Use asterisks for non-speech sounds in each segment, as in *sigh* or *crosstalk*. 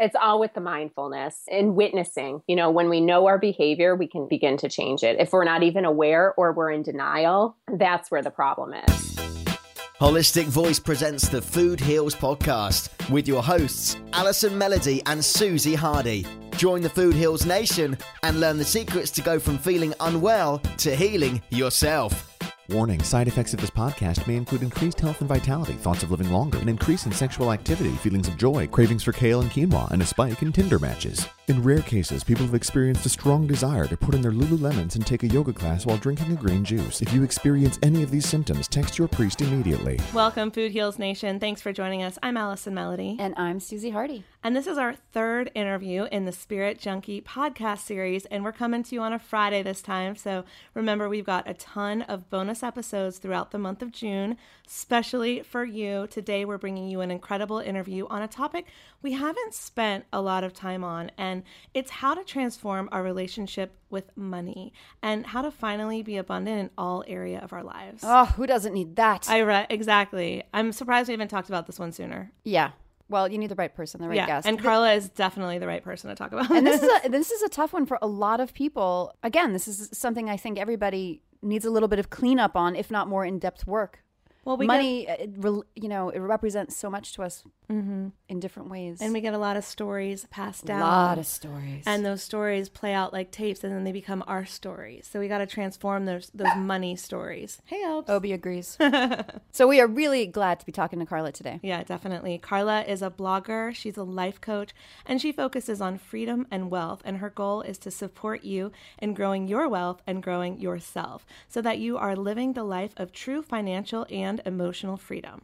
it's all with the mindfulness and witnessing. You know, when we know our behavior, we can begin to change it. If we're not even aware or we're in denial, that's where the problem is. Holistic Voice presents the Food Heals podcast with your hosts, Allison Melody and Susie Hardy. Join the Food Heals Nation and learn the secrets to go from feeling unwell to healing yourself. Warning side effects of this podcast may include increased health and vitality, thoughts of living longer, an increase in sexual activity, feelings of joy, cravings for kale and quinoa, and a spike in Tinder matches. In rare cases, people have experienced a strong desire to put in their Lululemons and take a yoga class while drinking a green juice. If you experience any of these symptoms, text your priest immediately. Welcome, Food Heals Nation. Thanks for joining us. I'm Allison Melody. And I'm Susie Hardy. And this is our third interview in the Spirit Junkie podcast series. And we're coming to you on a Friday this time. So remember, we've got a ton of bonus episodes throughout the month of June, especially for you. Today, we're bringing you an incredible interview on a topic we haven't spent a lot of time on. And it's how to transform our relationship with money and how to finally be abundant in all area of our lives. Oh, who doesn't need that? I read exactly. I'm surprised we haven't talked about this one sooner. Yeah. Well, you need the right person, the right yeah, guest. And Carla is definitely the right person to talk about. and this is a, this is a tough one for a lot of people. Again, this is something I think everybody needs a little bit of cleanup on, if not more in-depth work. Well, we money, get, you know, it represents so much to us mm-hmm. in different ways. And we get a lot of stories passed down. A lot of stories. And those stories play out like tapes and then they become our stories. So we got to transform those those *sighs* money stories. Hey, Elps. Obi agrees. *laughs* so we are really glad to be talking to Carla today. Yeah, definitely. Carla is a blogger, she's a life coach, and she focuses on freedom and wealth. And her goal is to support you in growing your wealth and growing yourself so that you are living the life of true financial and emotional freedom.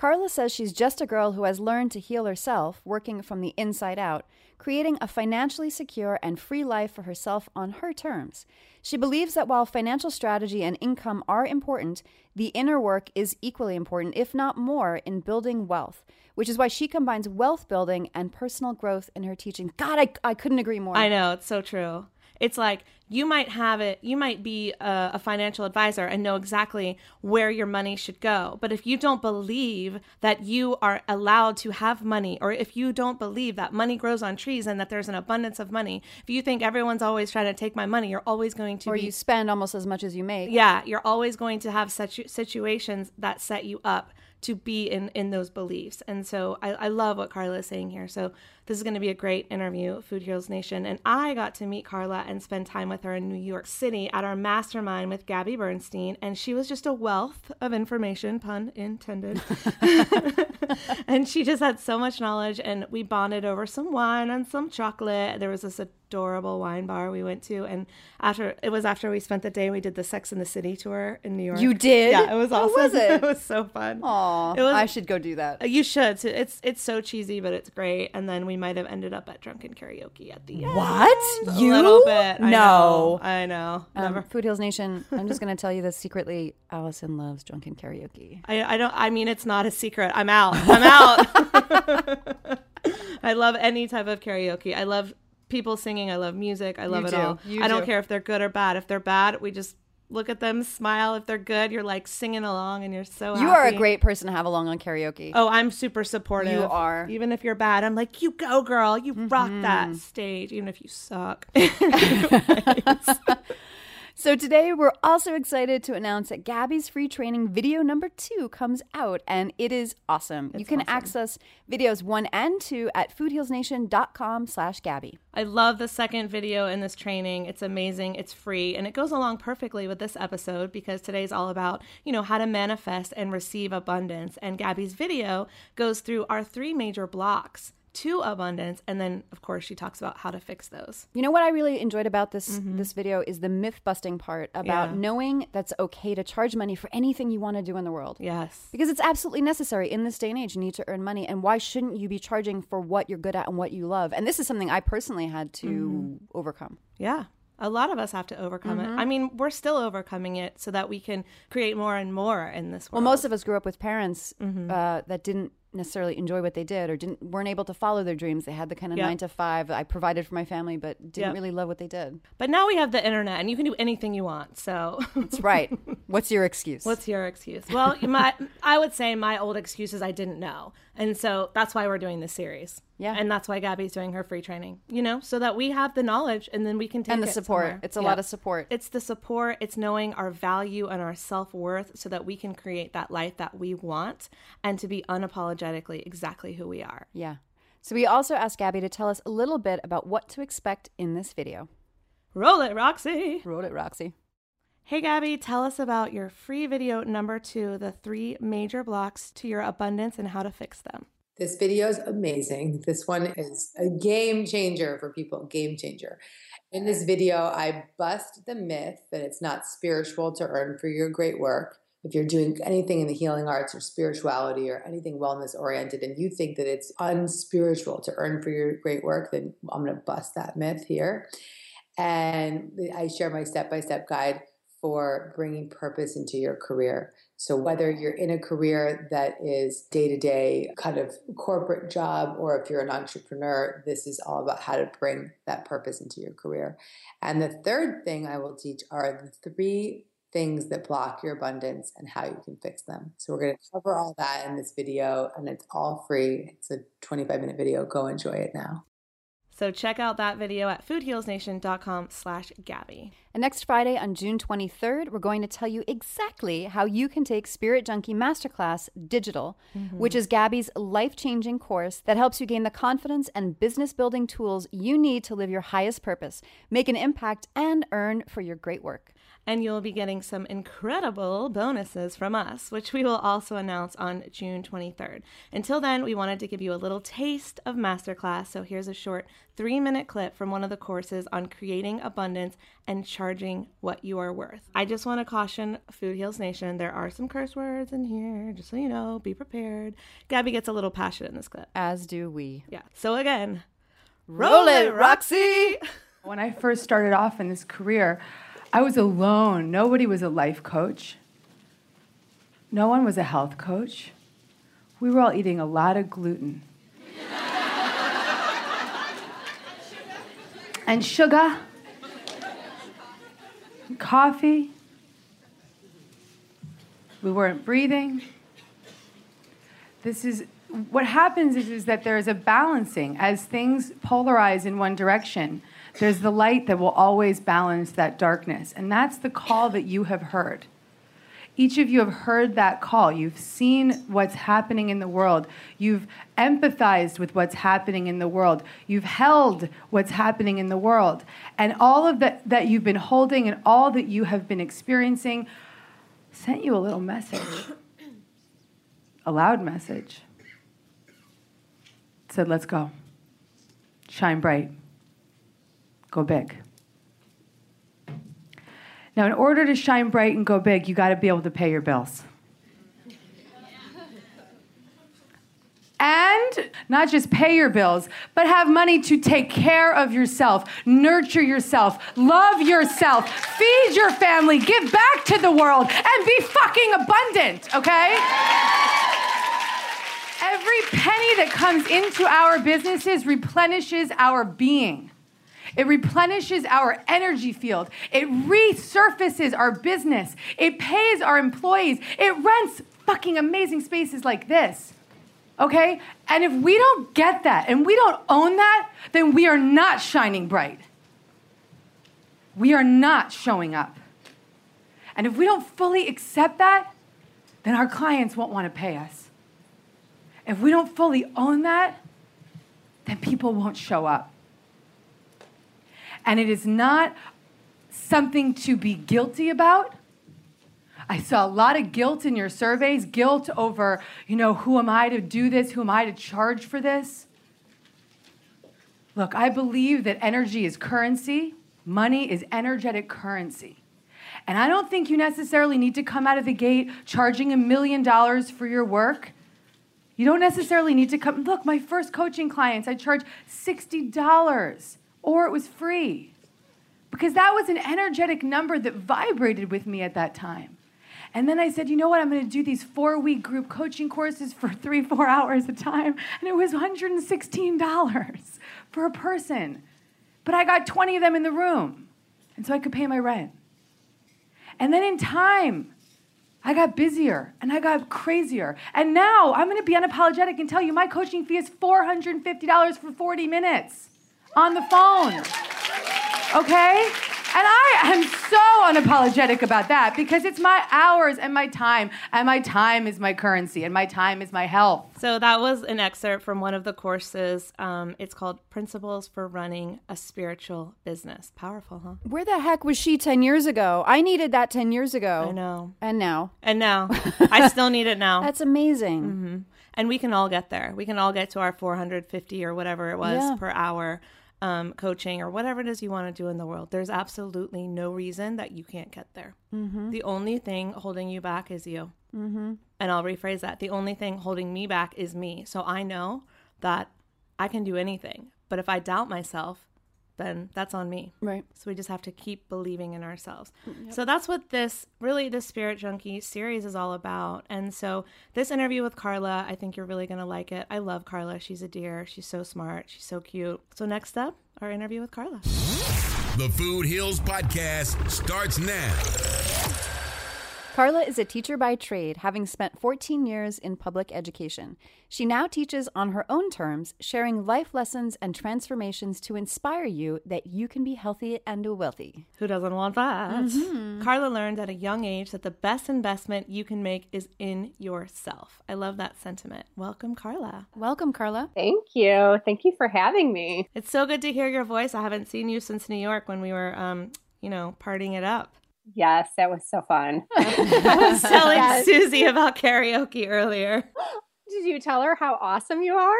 Carla says she's just a girl who has learned to heal herself, working from the inside out, creating a financially secure and free life for herself on her terms. She believes that while financial strategy and income are important, the inner work is equally important, if not more, in building wealth, which is why she combines wealth building and personal growth in her teaching. God, I, I couldn't agree more. I know, it's so true It's like you might have it, you might be a, a, financial advisor and know exactly where your money should go. But if you don't believe that you are allowed to have money, or if you don't believe that money grows on trees and that there's an abundance of money, if you think everyone's always trying to take my money, you're always going to or be, you spend almost as much as you make. Yeah, you're always going to have such situations that set you up to be in in those beliefs. And so I, I love what Carla is saying here. So this is going to be a great interview, Food Heals Nation. And I got to meet Carla and spend time with her in New York City at our mastermind with Gabby Bernstein. And she was just a wealth of information, pun intended. *laughs* and she just had so much knowledge. And we bonded over some wine and some chocolate. There was this adorable wine bar we went to. And after it was after we spent the day, we did the Sex and the City tour in New York. You did? Yeah, it was awesome. How was *laughs* it? it was so fun. Aw, I should go do that. You should. It's it's so cheesy, but it's great. And then we might have ended up at drunken karaoke at the end. What? A You? little bit. I No. know. I know. Um, Food Heals Nation, I'm just going to tell you this secretly. Allison loves drunken karaoke. I, I don't. I mean, it's not a secret. I'm out. I'm out. *laughs* I love any type of karaoke. I love people singing. I love music. I love You it do. all. You I don't care if they're good or bad. If they're bad, we just look at them, smile. If they're good, you're like singing along, and you're so. You are a great person to have along on karaoke. Oh, I'm super supportive. You are. Even if you're bad, I'm like, you go, girl. You rock Mm-hmm. that stage, even if you suck. *laughs* *laughs* *laughs* So today we're also excited to announce that Gabby's free training video number two comes out and it is awesome. you can access videos one and two at foodhealsnation.com slash Gabby. I love the second video in this training. It's amazing. It's free and it goes along perfectly with this episode because today's all about, you know, how to manifest and receive abundance. And Gabby's video goes through our three major blocks to abundance and then of course she talks about how to fix those. You know what I really enjoyed about this this video is the myth busting part about Mm-hmm. Yeah. knowing that's okay to charge money for anything you want to do in the world. Yes. Because it's absolutely necessary in this day and age. You need to earn money. And why shouldn't you be charging for what you're good at and what you love? And this is something I personally had to Mm-hmm. overcome. Yeah. A lot of us have to overcome Mm-hmm. it. I mean, we're still overcoming it so that we can create more and more in this world. Well, most of us grew up with parents Mm-hmm. uh, that didn't necessarily enjoy what they did or didn't weren't able to follow their dreams. They had the kind of Yeah. nine to five. I provided for my family, but didn't Yeah. really love what they did. But now we have the internet and you can do anything you want. So That's right. *laughs* What's your excuse? What's your excuse? Well, my I would say my old excuse is I didn't know. And so that's why we're doing this series. Yeah. And that's why Gabby's doing her free training, you know, so that we have the knowledge and then we can take and the it support. somewhere. It's a Yeah. lot of support. It's the support, it's knowing our value and our self worth so that we can create that life that we want and to be unapologetically exactly who we are. yeah. So we also asked Gabby to tell us a little bit about what to expect in this video. Roll it, Roxy. Roll it, Roxy. Hey, Gabby, tell us about your free video number two the three major blocks to your abundance and how to fix them. This video is amazing. This one is a game changer for people, game changer. In this video, I bust the myth that it's not spiritual to earn for your great work. If you're doing anything in the healing arts or spirituality or anything wellness oriented and you think that it's unspiritual to earn for your great work, then I'm going to bust that myth here. And I share my step by step guide for bringing purpose into your career. So, whether you're in a career that is day to day kind of corporate job, or if you're an entrepreneur, this is all about how to bring that purpose into your career. And the third thing I will teach are the three things that block your abundance and how you can fix them. So, we're going to cover all that in this video, and it's all free. It's a 25 minute video. Go enjoy it now. So check out that video at foodhealsnation.com slash Gabby. And next Friday on June 23rd, we're going to tell you exactly how you can take Spirit Junkie Masterclass Digital, mm-hmm. which is Gabby's life changing course that helps you gain the confidence and business building tools you need to live your highest purpose, make an impact, and earn for your great work. And you'll be getting some incredible bonuses from us, which we will also announce on June 23rd. Until then, we wanted to give you a little taste of Masterclass. So here's a short three minute clip from one of the courses on creating abundance and charging what you are worth. I just want to caution Food Heals Nation there are some curse words in here, just so you know, be prepared. Gabby gets a little passionate in this clip. As do we. Yeah. So again, Roll it, Roxy! When I first started off in this career, I was alone. Nobody was a life coach. No one was a health coach. We were all eating a lot of gluten. and sugar. And coffee. We weren't breathing. This is what happens is, is that there is a balancing as things polarize in one direction. There's the light that will always balance that darkness. And that's the call that you have heard. Each of you have heard that call. You've seen what's happening in the world. You've empathized with what's happening in the world. You've held what's happening in the world. And all of that that you've been holding and all that you have been experiencing sent you a little message, *clears throat* a loud message. It said, let's go. Shine bright. Go big. Now, in order to shine bright and go big, you got to be able to pay your bills. And not just pay your bills, but have money to take care of yourself, nurture yourself, love yourself, feed your family, give back to the world, and be fucking abundant, okay? Every penny that comes into our businesses replenishes our being. It replenishes our energy field. It resurfaces our business. It pays our employees. It rents fucking amazing spaces like this. Okay? And if we don't get that and we don't own that, then we are not shining bright. We are not showing up. And if we don't fully accept that, then our clients won't want to pay us. If we don't fully own that, then people won't show up. And it is not something to be guilty about. I saw a lot of guilt in your surveys, guilt over, you know, who am I to do this? Who am I to charge for this? Look, I believe that energy is currency, money is energetic currency. And I don't think you necessarily need to come out of the gate charging a million dollars for your work. You don't necessarily need to come. Look, my first coaching clients, I charge $60 or it was free because that was an energetic number that vibrated with me at that time. And then I said, you know what? I'm going to do these four week group coaching courses for *laughs* three, four hours a time. And it was $116 for a person. But I got 20 of them in the room. And so I could pay my rent. And then in time, I got busier and I got crazier. And now I'm going to be unapologetic and tell you my coaching fee is $450 for 40 minutes on the phone. Okay? And I am so unapologetic about that because it's my hours and my time, and my time is my currency, and my time is my health. So that was an excerpt from one of the courses. Um, it's called Principles for Running a Spiritual Business. Powerful, huh? Where the heck was she 10 years ago? I needed that 10 years ago. I know. And now. And now. *laughs* I still need it now. That's amazing. Mm-hmm. And we can all get there. We can all get to our 450 or whatever it was Yeah. per hour um, coaching or whatever it is you want to do in the world. There's absolutely no reason that you can't get there. Mm-hmm. The only thing holding you back is you. Mm-hmm. And I'll rephrase that. The only thing holding me back is me. So I know that I can do anything. But if I doubt myself, then that's on me. Right. So we just have to keep believing in ourselves. Mm, so that's what this really the Spirit Junkie series is all about. And so this interview with Carla, I think you're really going to like it. I love Carla. She's a dear. She's so smart. She's so cute. So next up, our interview with Carla. The Food Heals Podcast starts now. Carla is a teacher by trade, having spent 14 years in public education. She now teaches on her own terms, sharing life lessons and transformations to inspire you that you can be healthy and wealthy. Who doesn't want that? Carla learned at a young age that the best investment you can make is in yourself. I love that sentiment. Welcome, Carla. Welcome, Carla. Thank you. Thank you for having me. It's so good to hear your voice. I haven't seen you since New York when we were, um, you know, partying it up. Yes, that was so fun. *laughs* I was *laughs* telling Yes. Susie about karaoke earlier. Did you tell her how awesome you are?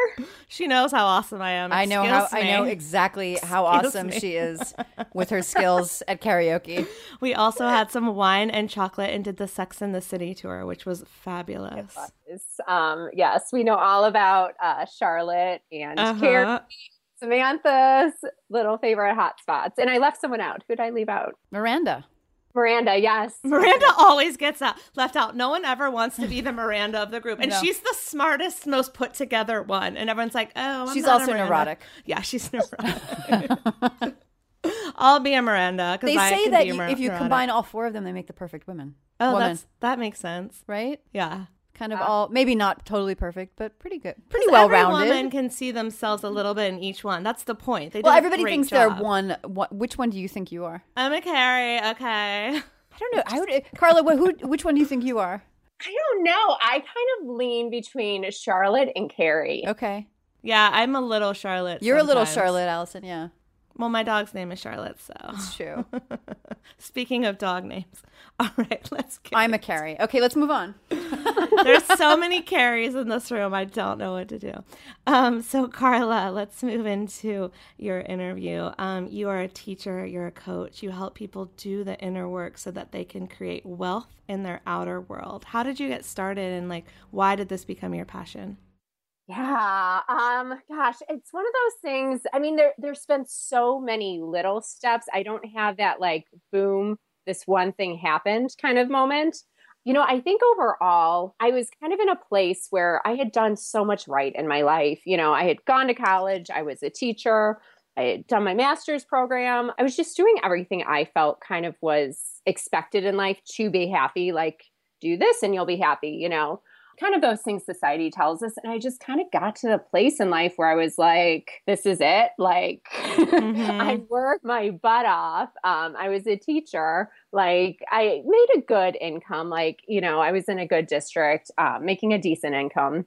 She knows how awesome I am. I know how Excuse I know exactly *laughs* how Excuse awesome me. she is with her skills at karaoke. We also had some wine and chocolate and did the Sex and the City tour, which was fabulous. It's, Um, yes, we know all about uh, Charlotte and Carrie, Uh-huh. Samantha's little favorite hotspots. And I left someone out. Who'd I leave out? Miranda. Miranda, yes. Miranda always gets out, left out. No one ever wants to be the Miranda of the group, and No. she's the smartest, most put together one. And everyone's like, "Oh, I'm She's also neurotic. Yeah, she's *laughs* neurotic. I'll be a Miranda. They I say that be a y- if you Miranda. combine all four of them, they make the perfect women. oh, woman, that's that makes sense. right? Yeah. Kind of uh, all, maybe not totally perfect, but pretty good, pretty well every rounded. woman can see themselves a little bit in each one. That's the point. They well, everybody thinks job. they're one, one. Which one do you think you are? I'm a Carrie. Okay. I don't know. I would, uh, Carla. Who? Which one do you think you are? I don't know. I kind of lean between Charlotte and Carrie. Okay, Yeah, I'm a little Charlotte. you're a little. Charlotte, Allison. Yeah, Well, my dog's name is Charlotte, so. it's true. *laughs* Speaking of dog names, *laughs* all right, let's get. I'm a Carrie. Okay, let's move on. *laughs* There's so many Carries in this room. I don't know what to do. Um, so, Carla, let's move into your interview. Um, you are a teacher, you're a coach. You help people do the inner work so that they can create wealth in their outer world. How did you get started and, like, why did this become your passion? Yeah. Um, gosh, it's one of those things. I mean, there there's been so many little steps. I don't have that like boom, this one thing happened kind of moment. You know, I think overall, I was kind of in a place where I had done so much right in my life. You know, I had gone to college, I was a teacher, I had done my master's program. I was just doing everything I felt kind of was expected in life to be happy, like do this and you'll be happy, you know kind of those things society tells us. And I just kind of got to the place in life where I was like, this is it. Like, *laughs* I worked my butt off. Um, I was a teacher. Like, I made a good income. Like, you know, I was in a good district, uh, making a decent income.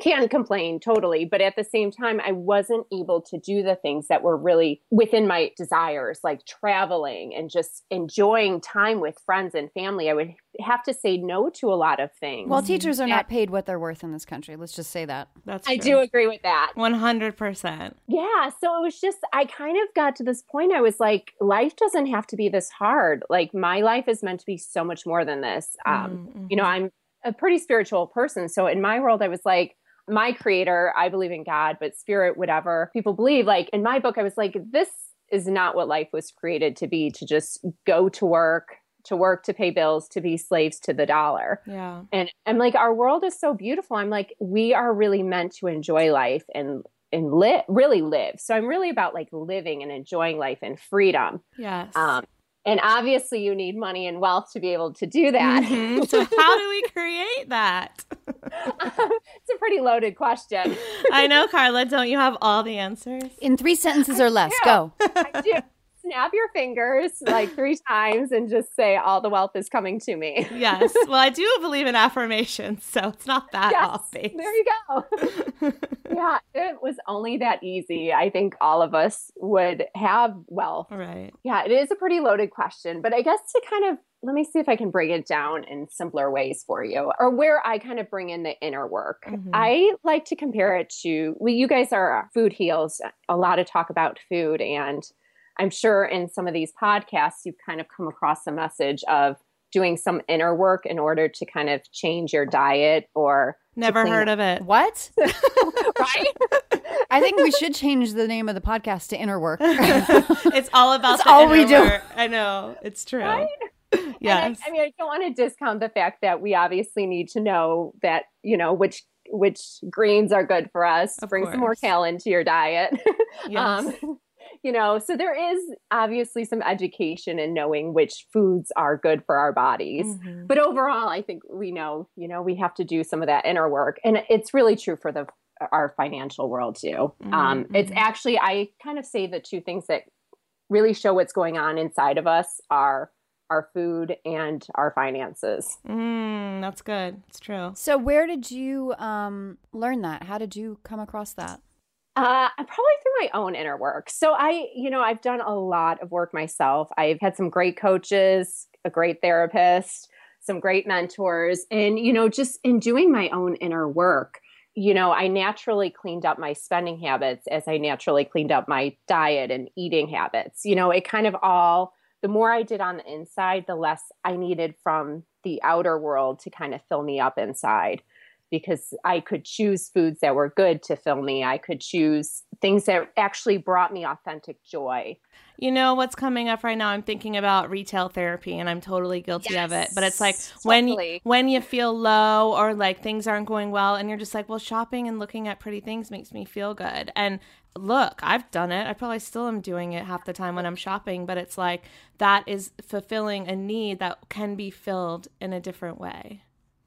Can't complain totally, but at the same time, I wasn't able to do the things that were really within my desires, like traveling and just enjoying time with friends and family. I would have to say no to a lot of things. Well, teachers are not paid what they're worth in this country. Let's just say that. That's I do agree with that. 100%. Yeah. So it was just, I kind of got to this point. I was like, life doesn't have to be this hard. Like, my life is meant to be so much more than this. Um, Mhm, You know, I'm a pretty spiritual person. So in my world, I was like, my creator, I believe in God, but spirit, whatever people believe. Like in my book, I was like, this is not what life was created to be to just go to work, to work to pay bills, to be slaves to the dollar. Yeah. And I'm like, our world is so beautiful. I'm like, we are really meant to enjoy life and and live really live. So I'm really about like living and enjoying life and freedom. Yes. Um, and obviously you need money and wealth to be able to do that. Mhm. *laughs* So, how do we create that? *laughs* it's a pretty loaded question. I know, Carla. Don't you have all the answers? In three sentences or less, go. I do. Snap your fingers like *laughs* three times and just say all the wealth is coming to me. Yes. *laughs* Well, I do believe in affirmations, so it's not that Yes, off base. there you go. *laughs* yeah, it was only that easy. I think all of us would have wealth. Right. Yeah, it is a pretty loaded question, but I guess to kind of let me see if I can break it down in simpler ways for you, or where I kind of bring in the inner work. Mhm. I like to compare it to well, you guys are food heals, a lot of talk about food, and I'm sure in some of these podcasts you've kind of come across the message of doing some inner work in order to kind of change your diet or Never clean heard of it. What? *laughs* right? I think we should change the name of the podcast to Inner Work. *laughs* it's all about That's the all we do. work. I know. It's true. Right? Yes. I, I mean, I don't want to discount the fact that we obviously need to know that you know which which greens are good for us. Of Bring some more kale into your diet. *laughs* yes. um, you know, so there is obviously some education in knowing which foods are good for our bodies. Mhm. But overall, I think we know, you know, we have to do some of that inner work, and it's really true for the our financial world too. Um, it's Mhm. actually I kind of say the two things that really show what's going on inside of us are our food and our finances. Mm, that's good. It's true. so, where did you um, learn that? How did you come across that? Uh, probably through my own inner work. So I, you know, I've done a lot of work myself. I've had some great coaches, a great therapist, some great mentors, and you know, just in doing my own inner work, you know, I naturally cleaned up my spending habits as I naturally cleaned up my diet and eating habits. You know, it kind of all the more I did on the inside, the less I needed from the outer world to kind of fill me up inside because I could choose foods that were good to fill me. I could choose things that actually brought me authentic joy. You know what's coming up right now? I'm thinking about retail therapy and I'm totally guilty yes, of it. But it's like when when you feel low or like things aren't going well and you're just like, well, shopping and looking at pretty things makes me feel good. And look, I've done it. I probably still am doing it half the time when I'm shopping, but it's like that is fulfilling a need that can be filled in a different way.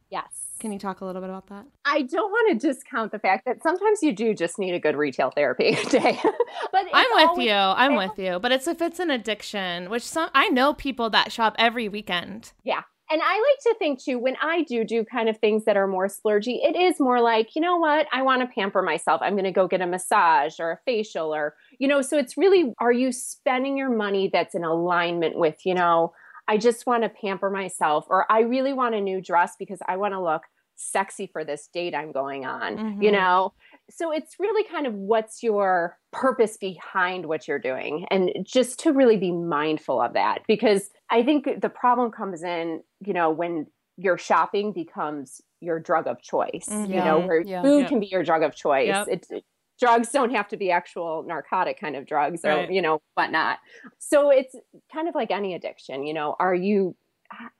Yes. Can you talk a little bit about that? I don't want to discount the fact that sometimes you do just need a good retail therapy *laughs* day. *laughs* but I'm with you. I'm with you. But it's if it's an addiction, which some I know people that shop every weekend. Yeah. And I like to think too, when I do do kind of things that are more splurgy, it is more like, you know what? I want to pamper myself. I'm going to go get a massage or a facial or, you know, so it's really, are you spending your money that's in alignment with, you know, I just want to pamper myself, or I really want a new dress because I want to look sexy for this date I'm going on, mm-hmm. you know? So it's really kind of what's your purpose behind what you're doing, and just to really be mindful of that. Because I think the problem comes in, you know, when your shopping becomes your drug of choice, mm-hmm. you know, where yeah. food can be your drug of choice. Yep. It's, drugs don't have to be actual narcotic kind of drugs or right. you know whatnot. So it's kind of like any addiction you know are you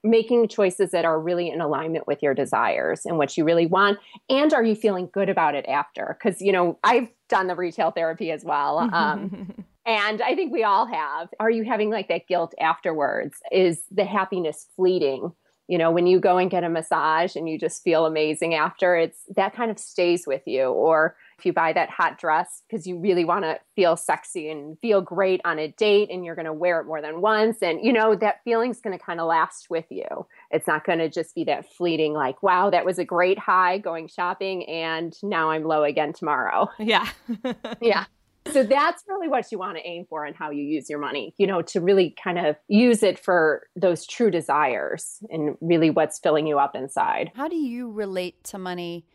making choices that are really in alignment with your desires and what you really want? And are you feeling good about it after? Because you know i've done the retail therapy as well *laughs* um, and i think we all have. Are you having like that guilt afterwards? Is the happiness fleeting? You know when you go and get a massage and you just feel amazing after it's that kind of stays with you. Or if you buy that hot dress because you really want to feel sexy and feel great on a date and you're going to wear it more than once. And you know that feeling's going to kind of last with you. It's not going to just be that fleeting like wow that was a great high going shopping and now i'm low again tomorrow. Yeah. *laughs* Yeah. So that's really what you want to aim for and how you use your money you know to really kind of use it for those true desires and really what's filling you up inside. How do you relate to money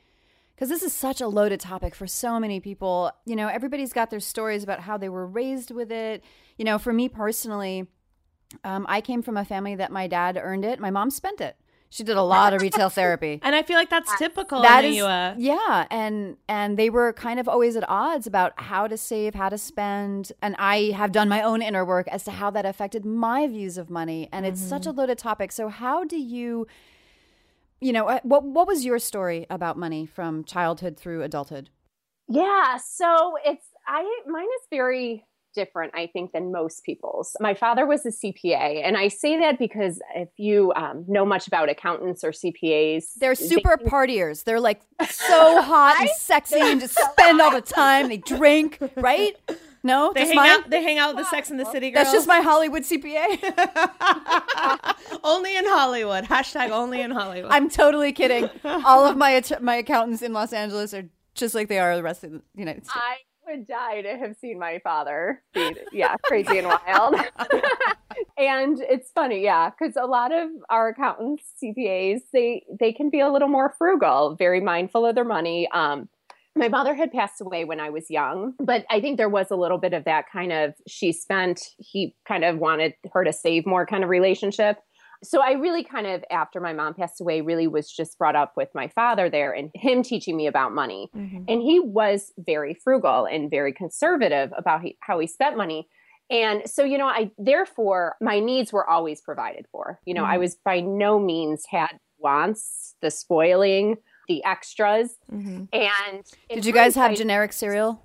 because this is such a loaded topic for so many people. You know, everybody's got their stories about how they were raised with it. You know, for me personally, um, I came from a family that my dad earned it, my mom spent it. She did a lot of retail *laughs* therapy, and I feel like that's typical that in the is, U.S. Yeah, and and they were kind of always at odds about how to save, how to spend, and I have done my own inner work as to how that affected my views of money. And mm-hmm. it's such a mm-hmm. loaded topic. So how do you you know, uh, what what was your story about money from childhood through adulthood? Yeah, so it's I mine is very different, I think, than most people's. My father was a CPA, and I say that because if you um, know much about accountants or CPAs, they're super they, partiers. They're like so hot and *laughs* sexy and just spend all the time. They drink, right? *laughs* No, they hang mine? out. They hang out with the Sex and the City girls. That's just my Hollywood CPA. *laughs* only in Hollywood. Hashtag only in Hollywood. I'm totally kidding. All of my my accountants in Los Angeles are just like they are the rest of the United States. I would die to have seen my father be, yeah, crazy and wild. *laughs* and it's funny, yeah, because a lot of our accountants, CPAs, they they can be a little more frugal, very mindful of their money. Um, my mother had passed away when I was young, but I think there was a little bit of that kind of she spent, he kind of wanted her to save more kind of relationship. So I really kind of, after my mom passed away, really was just brought up with my father there and him teaching me about money. Mm-hmm. And he was very frugal and very conservative about he, how he spent money. And so, you know, I therefore my needs were always provided for. You know, mm-hmm. I was by no means had wants, the spoiling the extras. Mm-hmm. And did you guys have generic cereal?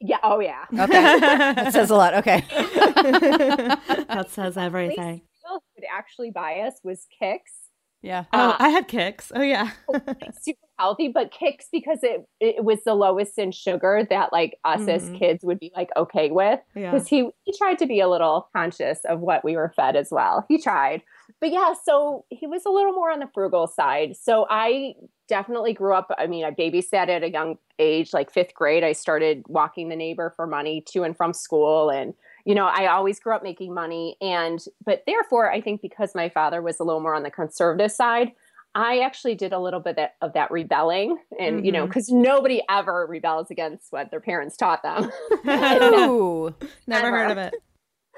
Yeah. Oh, yeah. Okay. *laughs* that says a lot. Okay. *laughs* that says everything. Could actually buy us was Kix. Yeah. Oh, uh, I had Kix. Oh yeah. *laughs* super healthy, but Kix because it it was the lowest in sugar that like us mm-hmm. as kids would be like okay with. Because yeah. he he tried to be a little conscious of what we were fed as well. He tried. But yeah, so he was a little more on the frugal side. So I definitely grew up. I mean, I babysat at a young age, like fifth grade. I started walking the neighbor for money to and from school. And, you know, I always grew up making money. And, but therefore, I think because my father was a little more on the conservative side, I actually did a little bit of that rebelling. And, mm-hmm. you know, because mm-hmm. nobody ever rebels against what their parents taught them. *laughs* *laughs* Ooh, never heard of it.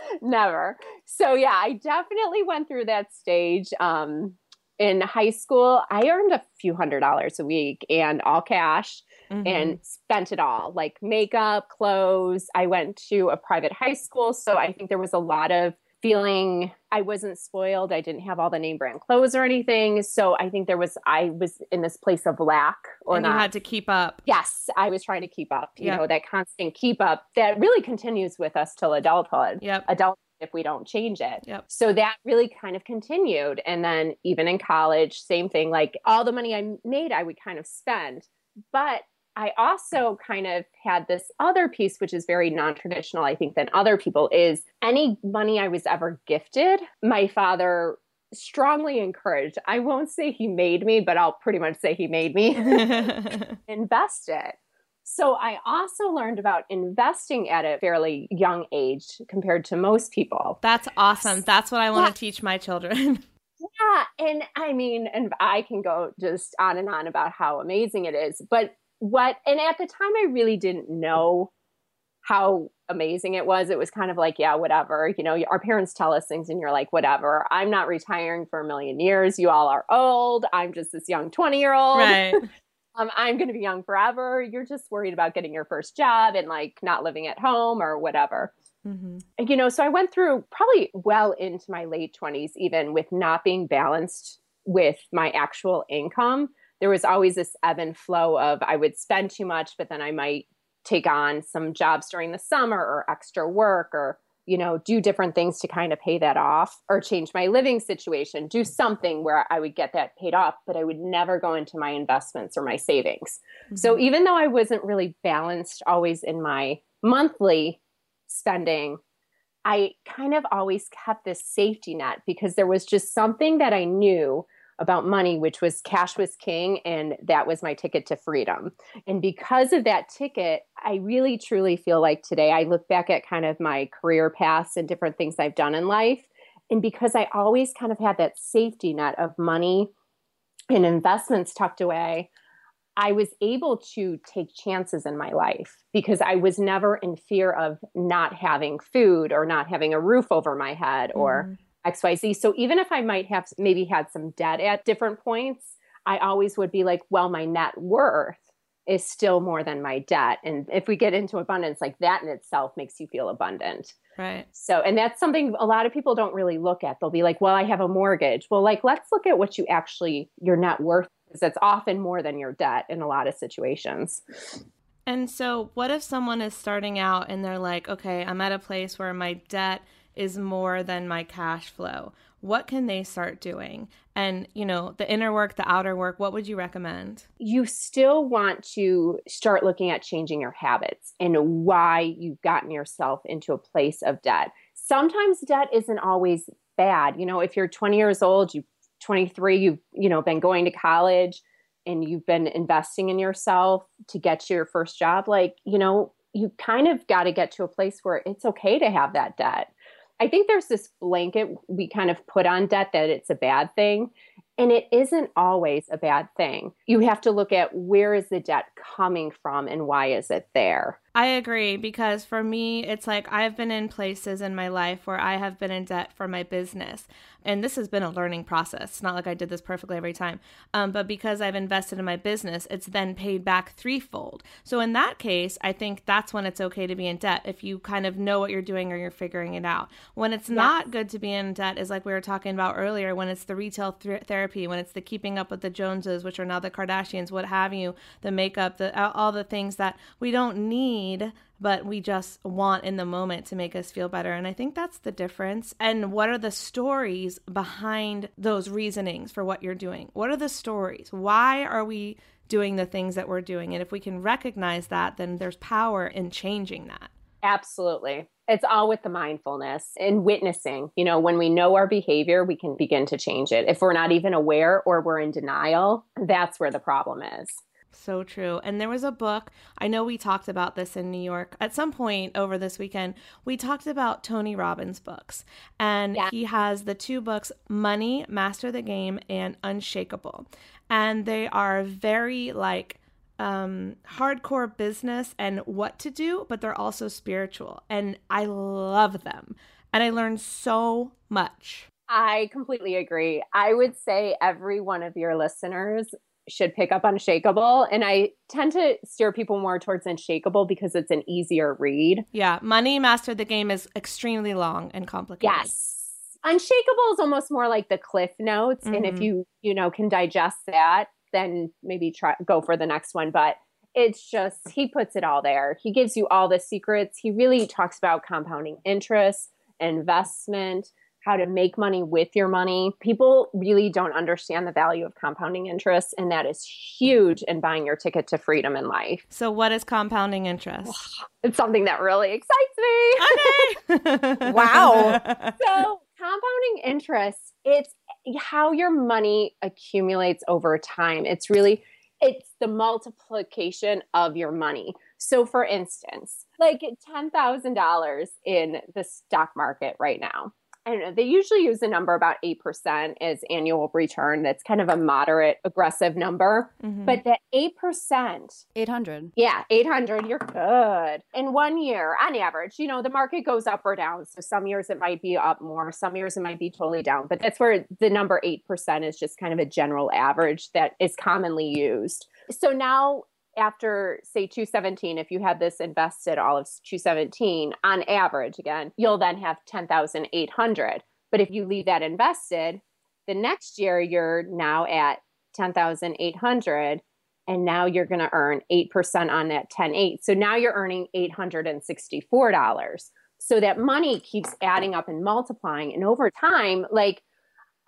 *laughs* Never. So, yeah, I definitely went through that stage. Um, in high school, I earned a few hundred dollars a week and all cash. mm-hmm. and spent it all like makeup, clothes. I went to a private high school. So I think there was a lot of feeling I wasn't spoiled. I didn't have all the name brand clothes or anything. So I think there was, I was in this place of lack or and not. you had to keep up. Yes, I was trying to keep up, you yep. know, that constant keep up that really continues with us till adulthood. Yep. Adult if we don't change it. Yep. So that really kind of continued. And then even in college, same thing, like all the money I made, I would kind of spend. But I also kind of had this other piece, which is very non traditional, I think, than other people, is any money I was ever gifted, my father strongly encouraged. I won't say he made me, but I'll pretty much say he made me *laughs* *laughs* invest it. So I also learned about investing at a fairly young age compared to most people. That's awesome. That's what I want yeah. to teach my children. *laughs* yeah. And I mean, and I can go just on and on about how amazing it is. But what and at the time I really didn't know how amazing it was. It was kind of like, yeah, whatever. You know, our parents tell us things and you're like, whatever. I'm not retiring for a million years. You all are old. I'm just this young 20 year old. Right. *laughs* um, I'm going to be young forever. You're just worried about getting your first job and like not living at home or whatever. Mm-hmm. You know, so I went through probably well into my late 20s, even with not being balanced with my actual income there was always this ebb and flow of I would spend too much, but then I might take on some jobs during the summer or extra work or you know do different things to kind of pay that off or change my living situation do something where i would get that paid off but i would never go into my investments or my savings mm-hmm. so even though i wasn't really balanced always in my monthly spending i kind of always kept this safety net because there was just something that i knew about money, which was cash was king, and that was my ticket to freedom. And because of that ticket, I really truly feel like today I look back at kind of my career paths and different things I've done in life. And because I always kind of had that safety net of money and investments tucked away, I was able to take chances in my life because I was never in fear of not having food or not having a roof over my head or mm-hmm. XYZ. So even if I might have maybe had some debt at different points, I always would be like, well, my net worth is still more than my debt. And if we get into abundance, like that in itself makes you feel abundant. Right. So, and that's something a lot of people don't really look at. They'll be like, well, I have a mortgage. Well, like, let's look at what you actually, your net worth is. That's often more than your debt in a lot of situations. And so, what if someone is starting out and they're like, okay, I'm at a place where my debt is more than my cash flow. What can they start doing? And, you know, the inner work, the outer work, what would you recommend? You still want to start looking at changing your habits and why you've gotten yourself into a place of debt. Sometimes debt isn't always bad. You know, if you're 20 years old, you 23, you've, you know, been going to college and you've been investing in yourself to get your first job, like, you know, you kind of got to get to a place where it's okay to have that debt I think there's this blanket we kind of put on debt that it's a bad thing. And it isn't always a bad thing. You have to look at where is the debt coming from and why is it there? I agree because for me, it's like I've been in places in my life where I have been in debt for my business. And this has been a learning process. It's not like I did this perfectly every time. Um, but because I've invested in my business, it's then paid back threefold. So in that case, I think that's when it's okay to be in debt if you kind of know what you're doing or you're figuring it out. When it's yes. not good to be in debt is like we were talking about earlier, when it's the retail th- therapy, when it's the keeping up with the Joneses, which are now the Kardashians, what have you, the makeup, the all the things that we don't need, but we just want in the moment to make us feel better. And I think that's the difference. And what are the stories behind those reasonings for what you're doing? What are the stories? Why are we doing the things that we're doing? And if we can recognize that, then there's power in changing that. Absolutely. It's all with the mindfulness and witnessing. You know, when we know our behavior, we can begin to change it. If we're not even aware or we're in denial, that's where the problem is. So true. And there was a book, I know we talked about this in New York at some point over this weekend. We talked about Tony Robbins' books. And yeah. he has the two books, Money, Master the Game, and Unshakable. And they are very like um, hardcore business and what to do, but they're also spiritual. And I love them. And I learned so much. I completely agree. I would say every one of your listeners should pick up Unshakable. And I tend to steer people more towards Unshakable because it's an easier read. Yeah, Money Master the Game is extremely long and complicated. Yes. Unshakable is almost more like the cliff notes. And if Mhm. you, you know, can digest that, then maybe try go for the next one. But it's just he puts it all there. He gives you all the secrets. He really talks about compounding interest, investment, how to make money with your money. People really don't understand the value of compounding interest, and that is huge in buying your ticket to freedom in life. So, what is compounding interest? *sighs* It's something that really excites me. okay. *laughs* Wow. *laughs* so compounding interest it's how your money accumulates over time it's really it's the multiplication of your money. So for instance like $10000 in the stock market right now I don't know. They usually use a number about 8% as annual return. That's kind of a moderate, aggressive number. Mhm. But that 8%, 800. yeah, 800, you're good. In one year, on average, you know, the market goes up or down. So some years it might be up more, some years it might be totally down. But that's where the number 8% is just kind of a general average that is commonly used. So now, after say 217, if you had this invested all of 217 on average, again, you'll then have 10,800. But if you leave that invested, the next year you're now at 10,800 and now you're going to earn 8% on that 10.8 so now you're earning $864 so that money keeps adding up and multiplying and over time like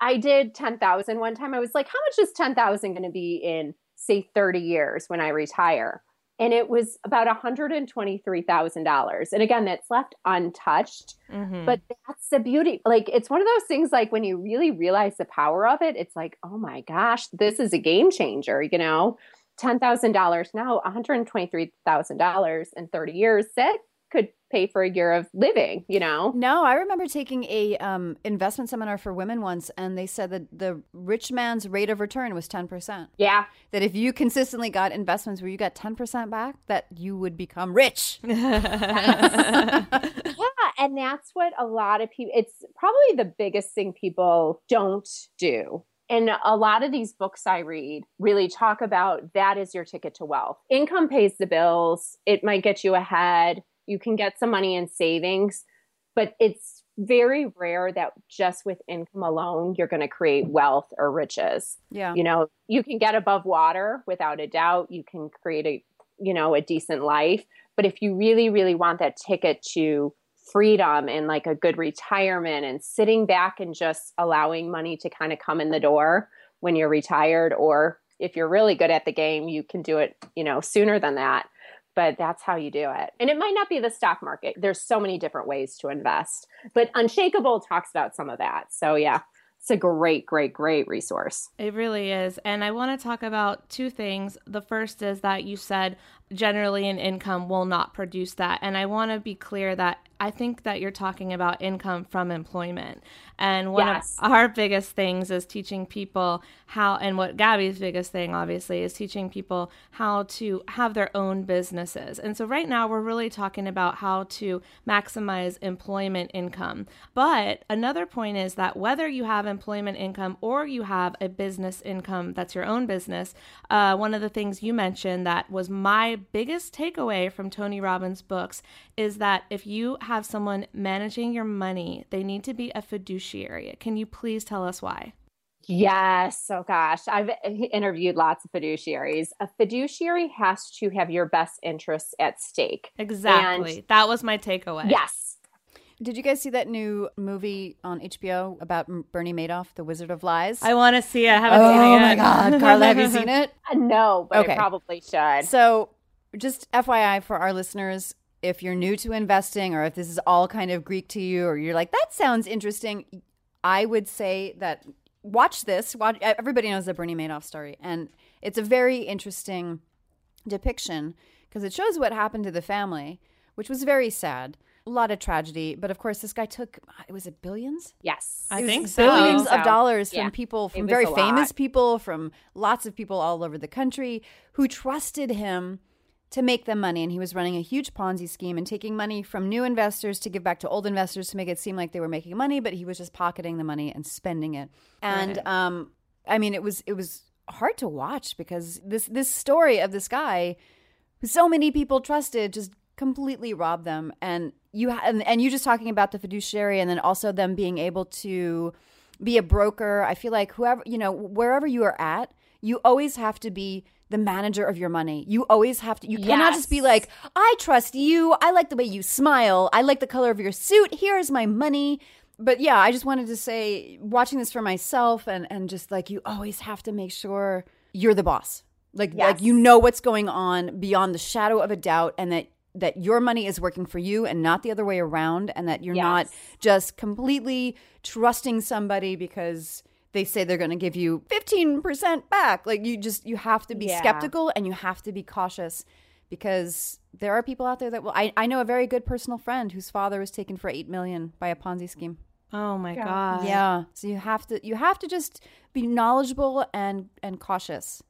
i did 10000 one time i was like how much is 10000 going to be in say 30 years when i retire and it was about $123000 and again that's left untouched Mhm. but that's the beauty. Like it's one of those things like when you really realize the power of it, it's like, oh my gosh, this is a game changer, you know? $10,000 now, $123,000 in 30 years, that could pay for a year of living, you know? No, I remember taking a um, investment seminar for women once, and they said that the rich man's rate of return was 10%. Yeah. That if you consistently got investments where you got 10% back, that you would become rich. *laughs* Yeah. And that's what a lot of people, it's probably the biggest thing people don't do. And a lot of these books I read really talk about that is your ticket to wealth. Income pays the bills, it might get you ahead. You can get some money in savings, but it's very rare that just with income alone, you're going to create wealth or riches. Yeah. you know you can get above water without a doubt. You can create a you know a decent life. But if you really really want that ticket to freedom and like a good retirement and sitting back and just allowing money to kind of come in the door when you're retired or if you're really good at the game you can do it you know sooner than that but that's how you do it and it might not be the stock market there's so many different ways to invest but unshakable talks about some of that so yeah it's a great great great resource It really is. And I want to talk about two things. The first is that you said generally an income will not produce that. And I want to be clear that I think that you're talking about income from employment. And one Yes. of our biggest things is teaching people how, and what Gabby's biggest thing, obviously, is teaching people how to have their own businesses. And so right now we're really talking about how to maximize employment income. But another point is that whether you have employment income or you have a business income that's your own business, uh, one of the things you mentioned that was my biggest takeaway from Tony Robbins' books is that if you have someone managing your money, they need to be a fiduciary. Can you please tell us why? Yes. Oh gosh. I've interviewed lots of fiduciaries. A fiduciary has to have your best interests at stake. Exactly. that was my takeaway. Yes. Did you guys see that new movie on HBO about Bernie Madoff, The Wizard of Lies? I want to see it. I haven't oh seen it oh my God. Carla, have you seen it? *laughs* No, but Okay. I probably should. So, just FYI for our listeners, if you're new to investing or if this is all kind of Greek to you or you're like, that sounds interesting, I would say that watch this. Watch, everybody knows the Bernie Madoff story. And it's a very interesting depiction because it shows what happened to the family, which was very sad. A lot of tragedy. But of course, this guy took, it was it billions? yes. I It was think so. billions So, of dollars from yeah, people, from very a lot. famous people, from lots of people all over the country who trusted him to make them money. And he was running a huge Ponzi scheme and taking money from new investors to give back to old investors to make it seem like they were making money, but he was just pocketing the money and spending it. And Right. um, I mean, it was it was hard to watch because this this story of this guy who so many people trusted just completely robbed them and you ha- and, and you just talking about the fiduciary and then also them being able to be a broker i feel like whoever you know wherever you are at you always have to be the manager of your money. You always have to, you cannot just be like, I trust you. I like the way you smile. I like the color of your suit. Here's my money. But yeah, I just wanted to say, watching this for myself and, and just like, you always have to make sure you're the boss. Like, like you know what's going on beyond the shadow of a doubt and that, that your money is working for you and not the other way around and that you're not just completely trusting somebody because they say they're going to give you 15% back like you just you have to be Yeah. skeptical and you have to be cautious because there are people out there that will I, I know a very good personal friend whose father was taken for 8 million by a ponzi scheme Oh my god. yeah so you have to you have to just be knowledgeable and and cautious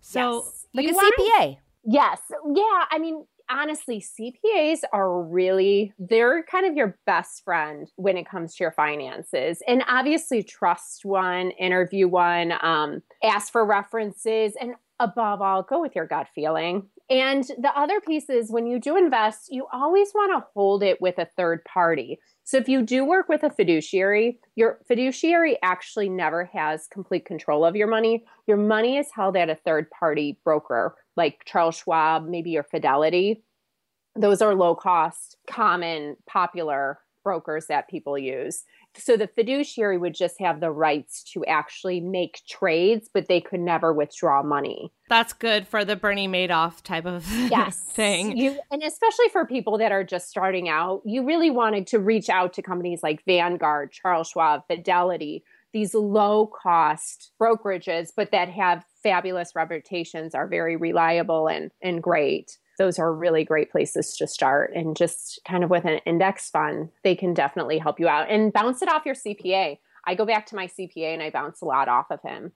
So Yes. like You a wanna- cpa Yes. Yeah. I mean, honestly, CPAs are really, they're kind of your best friend when it comes to your finances. And obviously, trust one, interview one, um, ask for references, and above all, go with your gut feeling. And the other piece is when you do invest, you always want to hold it with a third party. So if you do work with a fiduciary, your fiduciary actually never has complete control of your money. Your money is held at a third party broker like Charles Schwab, maybe your Fidelity. Those are low cost, common, popular brokers that people use. So the fiduciary would just have the rights to actually make trades, but they could never withdraw money. that's good for the Bernie Madoff type of *laughs* yes thing. you and especially for people that are just starting out you really wanted to reach out to companies like vanguard charles schwab fidelity these low cost brokerages but that have fabulous reputations are very reliable and and great those are really great places to start. And just kind of with an index fund they can definitely help you out and bounce it off your cpa i go back to my cpa and i bounce a lot off of him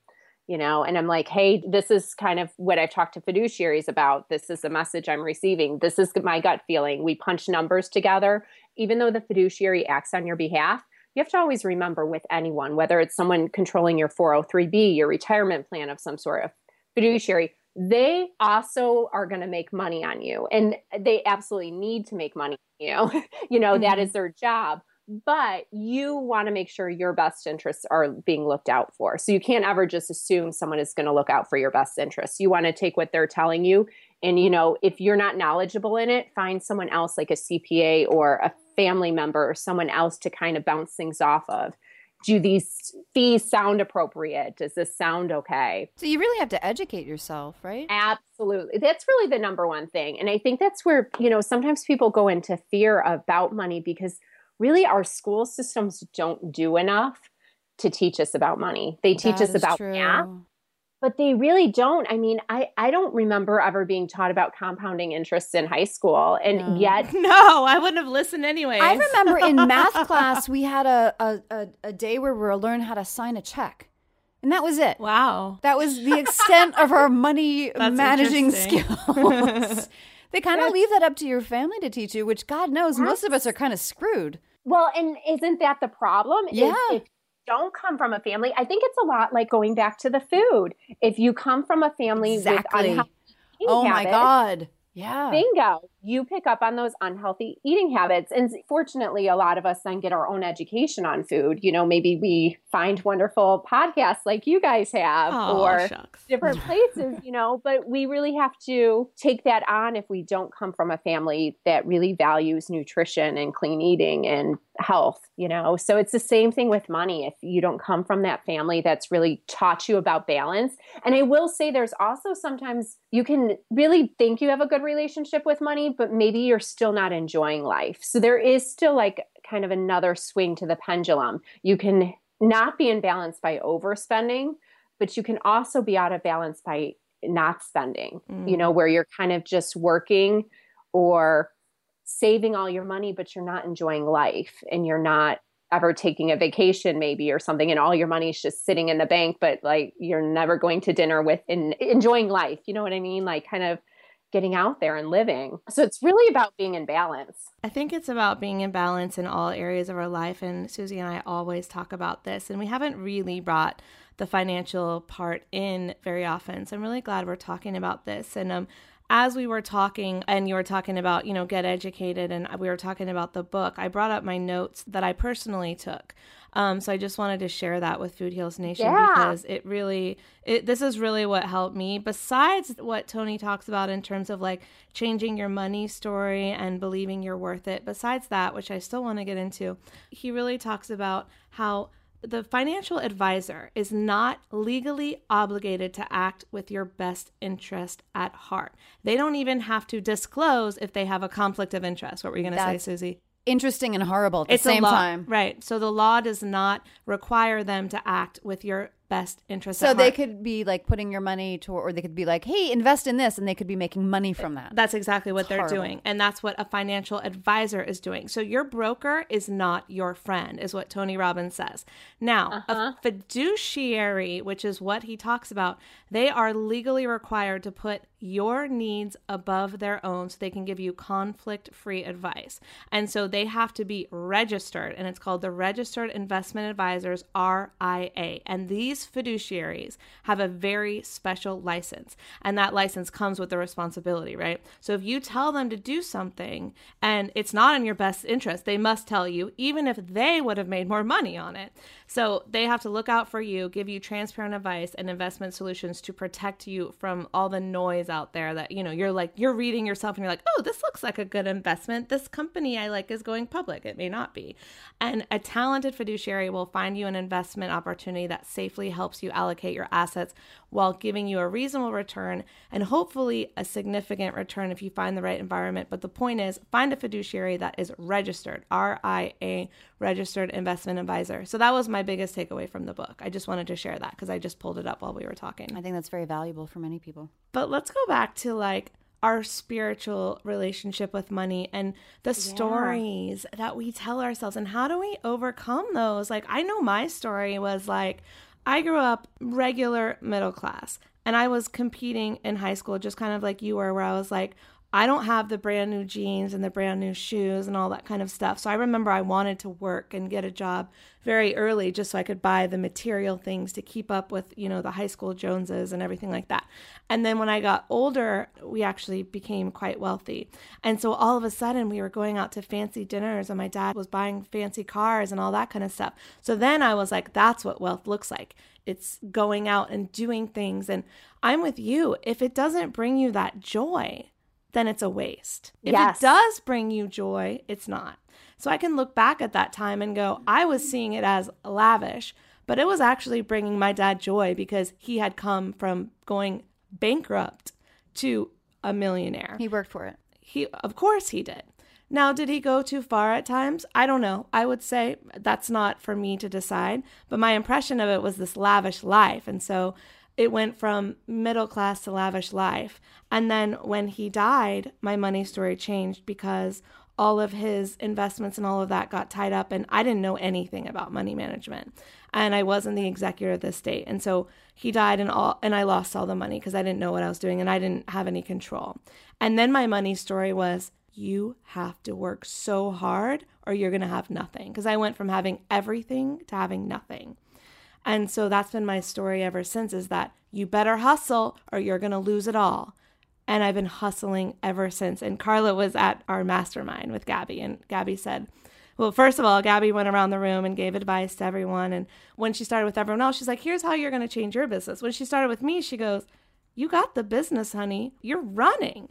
you know and i'm like hey this is kind of what i've talked to fiduciaries about. This is the message i'm receiving. This is my gut feeling. We punch numbers together. Even though the fiduciary acts on your behalf you have to always remember with anyone whether it's someone controlling your 403b your retirement plan of some sort of fiduciary they also are going to make money on you and they absolutely need to make money on you *laughs* you know that mm-hmm. is their job but you want to make sure your best interests are being looked out for. So you can't ever just assume someone is going to look out for your best interests. You want to take what they're telling you. And, you know, if you're not knowledgeable in it, find someone else like a CPA or a family member or someone else to kind of bounce things off of. Do these fees sound appropriate? Does this sound okay? so you really have to educate yourself right Absolutely. That's really the number one thing. And I think that's where, you know, sometimes people go into fear about money because really our school systems don't do enough to teach us about money. They teach That us about math, but they really don't. I mean, I, I don't remember ever being taught about compounding interest in high school. And No. yet, *laughs* No, I wouldn't have listened anyway. I remember in math *laughs* class we had a, a, a, a day where we were learning how to sign a check. And that was it. Wow. That was the extent of our money *laughs* That's managing skills. they kind of leave that up to your family to teach you, which God knows most of us are kind of screwed. well, and isn't that the problem? Yeah. If you don't come from a family, I think it's a lot like going back to the food. If you come from a family Exactly. with unhealthy Oh my God. Yeah. Bingo. You pick up on those unhealthy eating habits. And fortunately, a lot of us then get our own education on food. You know, maybe we find wonderful podcasts like you guys have Oh, or shucks. different *laughs* places, you know, but we really have to take that on if we don't come from a family that really values nutrition and clean eating and health, you know. So it's the same thing with money. If you don't come from that family that's really taught you about balance. And I will say there's also sometimes you can really think you have a good relationship with money, but maybe you're still not enjoying life. So there is still like kind of another swing to the pendulum. You can not be in balance by overspending, but you can also be out of balance by not spending, you know, mm. where you're kind of just working or saving all your money, but you're not enjoying life and you're not ever taking a vacation maybe or something and all your money is just sitting in the bank but like you're never going to dinner with and enjoying life you know what i mean like kind of getting out there and living. So it's really about being in balance. I think it's about being in balance in all areas of our life. And Susie and I always talk about this, and we haven't really brought the financial part in very often. So I'm really glad we're talking about this. And um, as we were talking, and you were talking about, you know, get educated, and we were talking about the book, I brought up my notes that I personally took. Um, so I just wanted to share that with Food Heals Nation Yeah. because it really, it, this is really what helped me. Besides what Tony talks about in terms of like changing your money story and believing you're worth it. Besides that, which I still want to get into, he really talks about how the financial advisor is not legally obligated to act with your best interest at heart. They don't even have to disclose if they have a conflict of interest. What were you going to say, Susie? Interesting and horrible at the it's same time. right? So the law does not require them to act with your best interest. So at they could be like putting your money to, or they could be like, "Hey, invest in this," and they could be making money eh, from that. That's exactly what they're horrible. doing. And that's what a financial advisor is doing. So your broker is not your friend, is what Tony Robbins says. Now, a uh-huh. fiduciary, which is what he talks about, they are legally required to put your needs above their own so they can give you conflict free advice. And so they have to be registered, and it's called the Registered Investment Advisors RIA. And these fiduciaries have a very special license, and that license comes with the responsibility, right? So if you tell them to do something and it's not in your best interest, they must tell you, even if they would have made more money on it. So they have to look out for you, give you transparent advice and investment solutions to protect you from all the noise out there that, you know, you're like, you're reading yourself and you're like, oh, this looks like a good investment. This company I like is going public. It may not be. And a talented fiduciary will find you an investment opportunity that safely helps you allocate your assets while giving you a reasonable return and hopefully a significant return if you find the right environment. But the point is, find a fiduciary that is registered, RIA, registered investment advisor. So that was my biggest takeaway from the book. I just wanted to share that because I just pulled it up while we were talking. I think that's very valuable for many people. But let's go back to like our spiritual relationship with money and the stories that we tell ourselves and how do we overcome those? Like I know my story was like I grew up regular middle class and I was competing in high school just kind of like you were where I was like I don't have the brand new jeans and the brand new shoes and all that kind of stuff. So I remember I wanted to work and get a job very early just so I could buy the material things to keep up with, you know, the high school Joneses and everything like that. And then when I got older, we actually became quite wealthy. And so all of a sudden we were going out to fancy dinners and my dad was buying fancy cars and all that kind of stuff. So then I was like, that's what wealth looks like. It's going out and doing things. And I'm with you. If it doesn't bring you that joy, then it's a waste. If Yes. it does bring you joy, it's not. So I can look back at that time and go, I was seeing it as lavish, but it was actually bringing my dad joy because he had come from going bankrupt to a millionaire. He worked for it. He, of course, he did. Now, did he go too far at times? I don't know. I would say that's not for me to decide. But my impression of it was this lavish life. And so it went from middle class to lavish life. And then when he died, my money story changed because all of his investments and all of that got tied up. And I didn't know anything about money management. And I wasn't the executor of the estate. And so he died and all and I lost all the money because I didn't know what I was doing and I didn't have any control. And then my money story was you have to work so hard or you're going to have nothing. Because I went from having everything to having nothing. And so that's been my story ever since is that you better hustle or you're going to lose it all. And I've been hustling ever since. And Carla was at our mastermind with Gabby, and Gabby said, well, first of all, Gabby went around the room and gave advice to everyone. And when she started with everyone else, she's like, here's how you're going to change your business. When she started with me, she goes, You got the business, honey. You're running.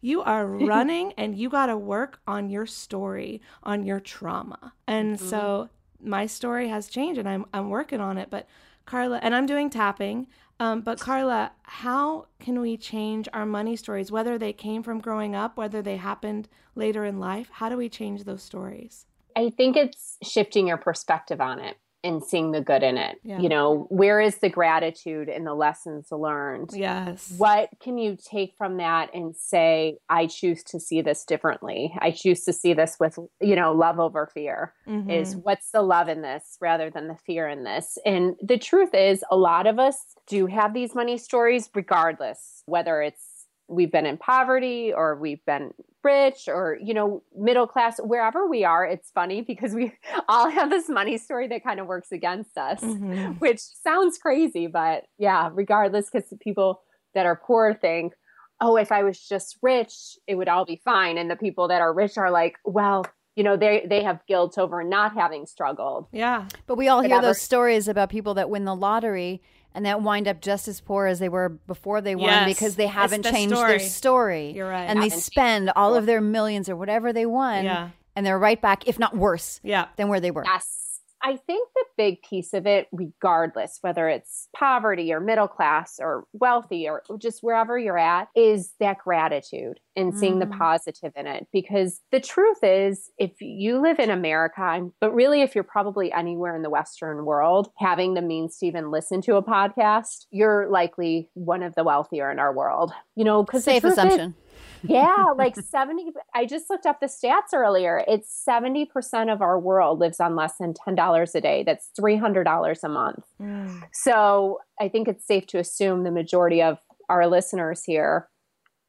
You are *laughs* running and you got to work on your story, on your trauma. And so mm-hmm. My story has changed and I'm, I'm working on it. But Carla, and I'm doing tapping. Um, but Carla, how can we change our money stories, whether they came from growing up, whether they happened later in life? How do we change those stories? I think it's shifting your perspective on it and seeing the good in it. Yeah. You know, where is the gratitude and the lessons learned? Yes. What can you take from that and say, I choose to see this differently? I choose to see this with, you know, love over fear. Mm-hmm. Is what's the love in this rather than the fear in this? And the truth is, a lot of us do have these money stories, regardless whether it's we've been in poverty or we've been rich or you know middle class wherever we are it's funny because we *laughs* all have this money story that kind of works against us mm-hmm. which sounds crazy but yeah regardless because people that are poor think oh if i was just rich it would all be fine. And the people that are rich are like well you know they they have guilt over not having struggled. Yeah. But we all hear those stories about people that win the lottery and that wind up just as poor as they were before they won yes. because they haven't the changed story. their story. You're right. And they spend all of their millions or whatever they won, yeah. and they're right back, if not worse, yeah. than where they were. Yes. I think the big piece of it, regardless whether it's poverty or middle class or wealthy or just wherever you're at, is that gratitude and seeing mm. the positive in it. Because the truth is, if you live in America, but really if you're probably anywhere in the Western world, having the means to even listen to a podcast, you're likely one of the wealthier in our world. You know, because safe assumption. Is, yeah, like 70 I just looked up the stats earlier. It's 70% of our world lives on less than $10 a day. That's $300 a month. Mm. So, I think it's safe to assume the majority of our listeners here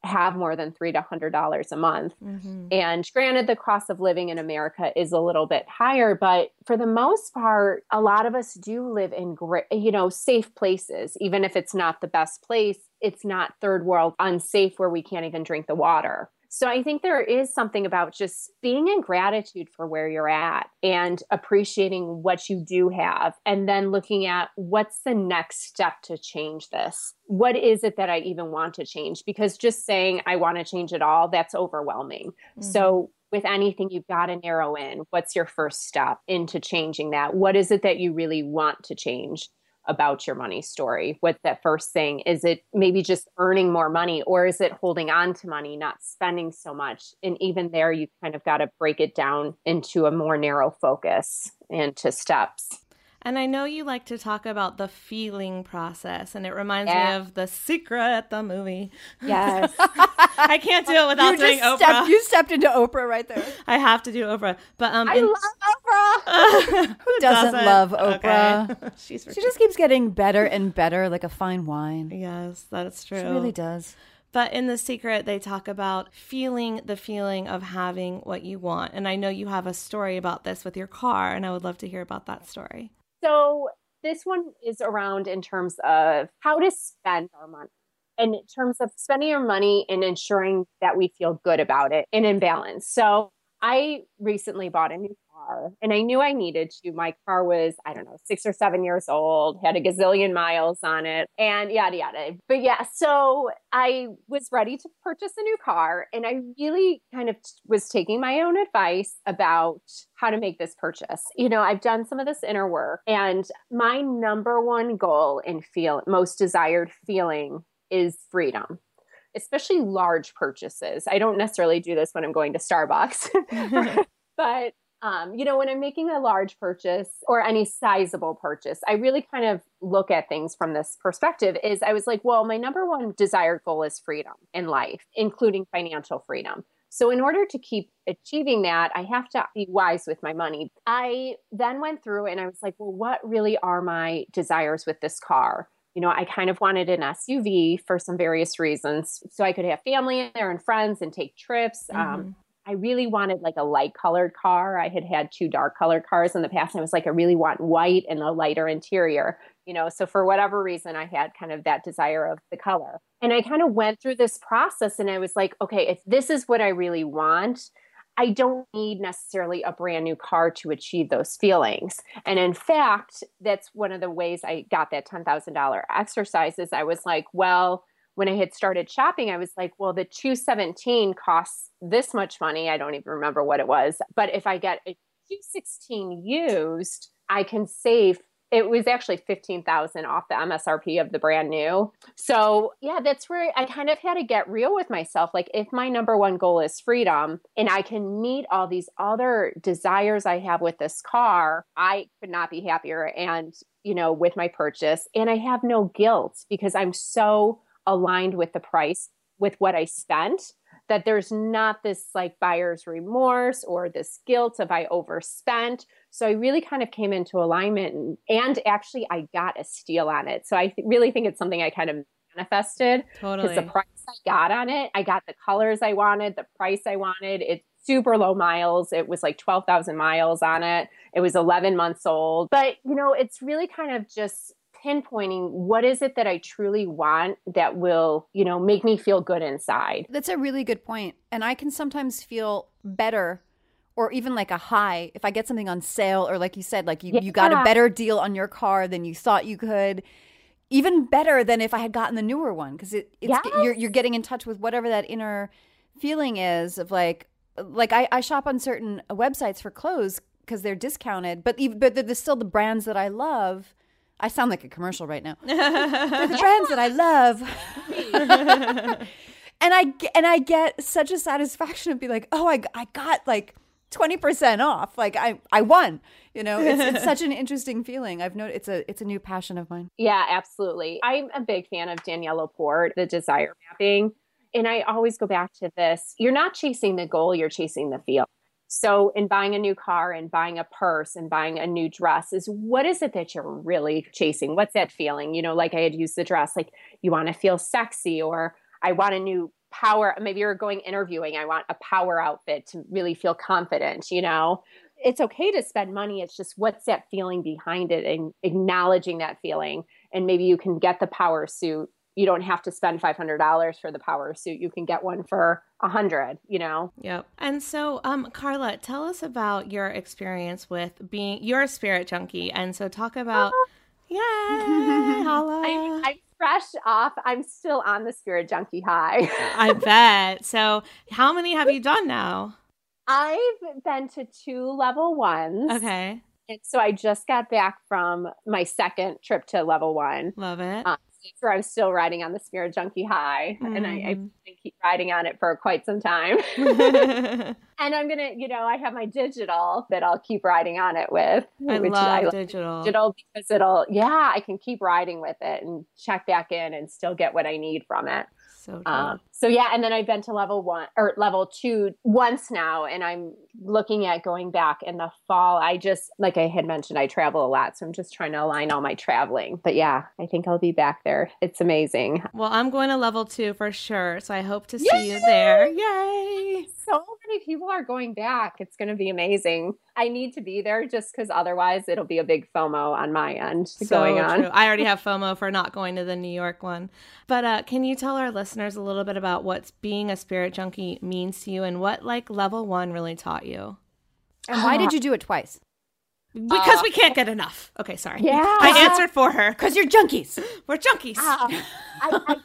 have more than three to hundred dollars a month. Mm-hmm. And granted, the cost of living in America is a little bit higher, but for the most part, a lot of us do live in great, you know, safe places. Even if it's not the best place, it's not third world unsafe where we can't even drink the water. So I think there is something about just being in gratitude for where you're at and appreciating what you do have and then looking at what's the next step to change this. What is it that I even want to change? Because just saying I want to change it all, that's overwhelming. Mm-hmm. So with anything, you've got to narrow in what's your first step into changing that? What is it that you really want to change? About your money story? What's that first thing? Is it maybe just earning more money or is it holding on to money, not spending so much? And even there, you kind of got to break it down into a more narrow focus and to steps. And I know you like to talk about the feeling process, and it reminds yeah. me of The Secret, the movie. Yes. *laughs* I can't do it without you doing Oprah. Stepped, you stepped into Oprah right there. I have to do Oprah. But um, I in... love Oprah. *laughs* Who doesn't, doesn't, love Oprah? Okay. *laughs* She's she just keeps getting better and better, like a fine wine. Yes, that's true. She really does. But in The Secret, they talk about feeling the feeling of having what you want. And I know you have a story about this with your car, and I would love to hear about that story. So this one is around in terms of how to spend our money and in terms of spending our money and ensuring that we feel good about it and in balance. So I recently bought a new car and I knew I needed to. My car was, I don't know, six or seven years old, had a gazillion miles on it, and yada, yada. But yeah, so I was ready to purchase a new car and I really kind of was taking my own advice about how to make this purchase. You know, I've done some of this inner work and my number one goal in feel most desired feeling is freedom especially large purchases. I don't necessarily do this when I'm going to Starbucks, *laughs* *laughs* but um, you know, when I'm making a large purchase or any sizable purchase, I really kind of look at things from this perspective. Is I was like, well, my number one desired goal is freedom in life, including financial freedom. So, in order to keep achieving that, I have to be wise with my money. I then went through and I was like, well, what really are my desires with this car? you know, I kind of wanted an SUV for some various reasons. So I could have family in there and friends and take trips. Um, mm-hmm. Um, I really wanted like a light colored car. I had had two dark colored cars in the past. And I was like, I really want white and a lighter interior, you know. So for whatever reason, I had kind of that desire of the color. And I kind of went through this process and I was like, okay, if this is what I really want, I don't need necessarily a brand new car to achieve those feelings. And in fact, that's one of the ways I got that $10,000 exercise is I was like, well, when I had started shopping, I was like, well, the 217 costs this much money. I don't even remember what it was. But if I get a 216 used, I can save it was actually 15,000 off the MSRP of the brand new. So, yeah, that's where I kind of had to get real with myself. Like, if my number one goal is freedom and I can meet all these other desires I have with this car, I could not be happier. And, you know, with my purchase, and I have no guilt because I'm so aligned with the price with what I spent that there's not this like buyer's remorse or this guilt of I overspent. So I really kind of came into alignment and, and actually I got a steal on it. So I th- really think it's something I kind of manifested. Totally. Because the price I got on it, I got the colors I wanted, the price I wanted. It's super low miles. It was like 12,000 miles on it. It was 11 months old. But, you know, it's really kind of just pinpointing what is it that I truly want that will, you know, make me feel good inside. That's a really good point. And I can sometimes feel better or even like a high if I get something on sale or like you said, like you, Yeah. you got a better deal on your car than you thought you could. Even better than if I had gotten the newer one because it, it's Yes. you're you're getting in touch with whatever that inner feeling is of like like I, I shop on certain websites for clothes because they're discounted, but even, but they're, they're still the brands that I love. I sound like a commercial right now. *laughs* They're the brands that I love. *laughs* and I and I get such a satisfaction of be like, oh, I, I got like twenty percent off. Like I I won. You know, it's, it's such an interesting feeling. I've noticed it's a it's a new passion of mine. Yeah, absolutely. I'm a big fan of Danielle LaPorte, the desire mapping. And I always go back to this you're not chasing the goal, you're chasing the feel. So, in buying a new car and buying a purse and buying a new dress, is what is it that you're really chasing? What's that feeling? You know, like I had used the dress, like you want to feel sexy, or I want a new power. Maybe you're going interviewing, I want a power outfit to really feel confident, you know? It's okay to spend money. It's just what's that feeling behind it and acknowledging that feeling. And maybe you can get the power suit. You don't have to spend $500 for the power suit. You can get one for a hundred, you know? Yep. And so, um, Carla, tell us about your experience with being you're a spirit junkie, and so talk about, *laughs* Yeah. holla. I, I'm fresh off. I'm still on the spirit junkie high. *laughs* I bet. So, how many have you done now? I've been to two level ones. Okay, And so I just got back from my second trip to level one. love it. Um, where I'm still riding on the spirit junkie high, and I, I to keep riding on it for quite some time. *laughs* *laughs* and I'm gonna, you know, I have my digital that I'll keep riding on it with. I love like digital. digital because it'll, yeah, I can keep riding with it and check back in and still get what I need from it. So Um, so yeah, and then I've been to level one or level two once now, and I'm looking at going back in the fall. I just, like I had mentioned, I travel a lot, so I'm just trying to align all my traveling. But yeah, I think I'll be back there. It's amazing. well, I'm going to level two for sure. So I hope to see you there. Yay! So many people are going back. It's going to be amazing. I need to be there just because otherwise it'll be a big FOMO on my end So going on. true. I already *laughs* have FOMO for not going to the New York one. But uh, can you tell our listeners a little bit about what being a spirit junkie means to you and what like level one really taught you? And why did you do it twice? Because we can't get enough. Okay, sorry. Yeah. I answered for her. Because you're junkies. *laughs* We're junkies. Um, I, I,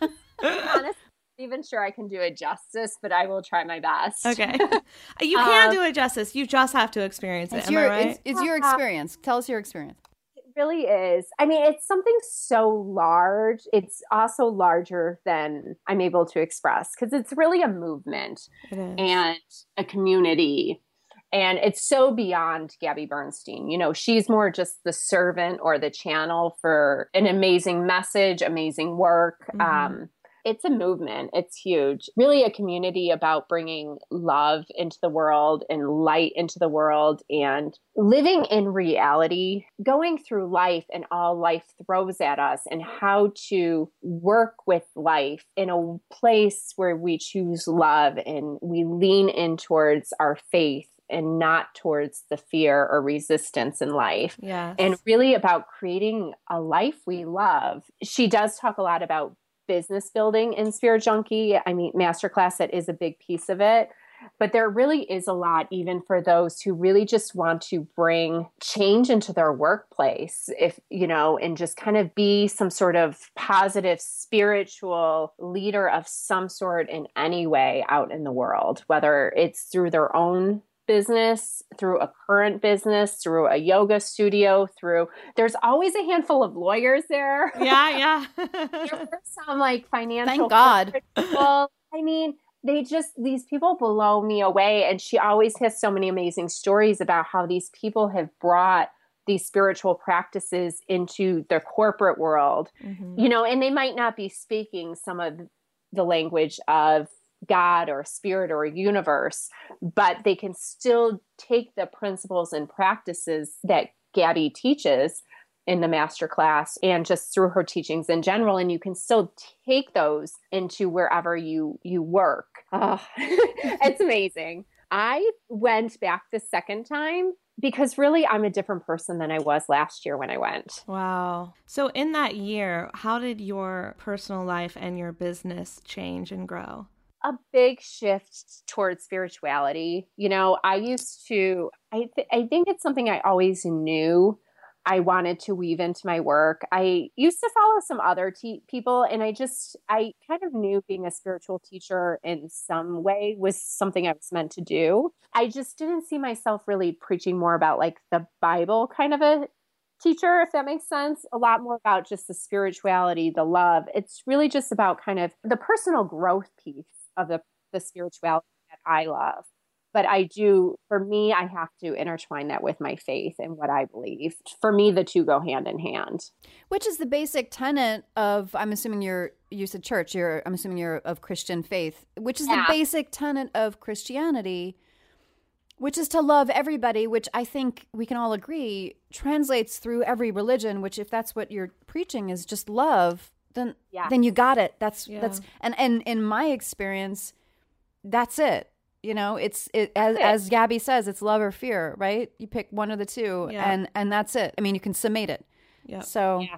honestly, not even sure I can do it justice, but I will try my best. Okay. *laughs* you can Um, do it justice. You just have to experience it. It's Am your I right? it's, it's your experience. Tell us your experience. Really is. I mean, it's something so large. It's also larger than I'm able to express because it's really a movement and a community. And it's so beyond Gabby Bernstein. You know, she's more just the servant or the channel for an amazing message, amazing work. Mhm. Um, it's a movement. It's huge. Really, a community about bringing love into the world and light into the world and living in reality, going through life and all life throws at us, and how to work with life in a place where we choose love and we lean in towards our faith and not towards the fear or resistance in life yes. and really about creating a life we love. She does talk a lot about business building in Spirit Junkie. I mean, Masterclass, that is a big piece of it. But there really is a lot, even for those who really just want to bring change into their workplace, if you know, and just kind of be some sort of positive spiritual leader of some sort in any way out in the world, whether it's through their own business, through a current business, through a yoga studio, through there's always a handful of lawyers there. yeah, *laughs* yeah. there *laughs* were some like financial Thank God. people. I mean, they just these people blow me away and she always has so many amazing stories about how these people have brought these spiritual practices into the corporate world Mhm. you know and they might not be speaking some of the language of god or spirit or universe but they can still take the principles and practices that gabby teaches in the master class and just through her teachings in general and you can still take those into wherever you you work oh, *laughs* *laughs* it's amazing i went back the second time because really I'm a different person than I was last year when I went. Wow. So, in that year, how did your personal life and your business change and grow? A big shift towards spirituality. You know, I used to, I, th- I think it's something I always knew I wanted to weave into my work. I used to follow some other te- people, and I just, I kind of knew being a spiritual teacher in some way was something I was meant to do. I just didn't see myself really preaching more about like the Bible kind of a teacher, if that makes sense. A lot more about just the spirituality, the love. It's really just about kind of the personal growth piece of the, the spirituality that I love but I do, for me, I have to intertwine that with my faith and what I believe. For me, the two go hand in hand. Which is the basic tenet of, I'm assuming you're, you said church, you're, I'm assuming you're of Christian faith, which is yeah. the basic tenet of Christianity, which is to love everybody, which I think we can all agree translates through every religion, which if that's what you're preaching is just love, then, yeah. then you got it. That's, yeah. that's, and, and in my experience, that's it you know it's it as, as gabby says it's love or fear right you pick one of the two yeah. and and that's it i mean you can summate it yeah so yeah.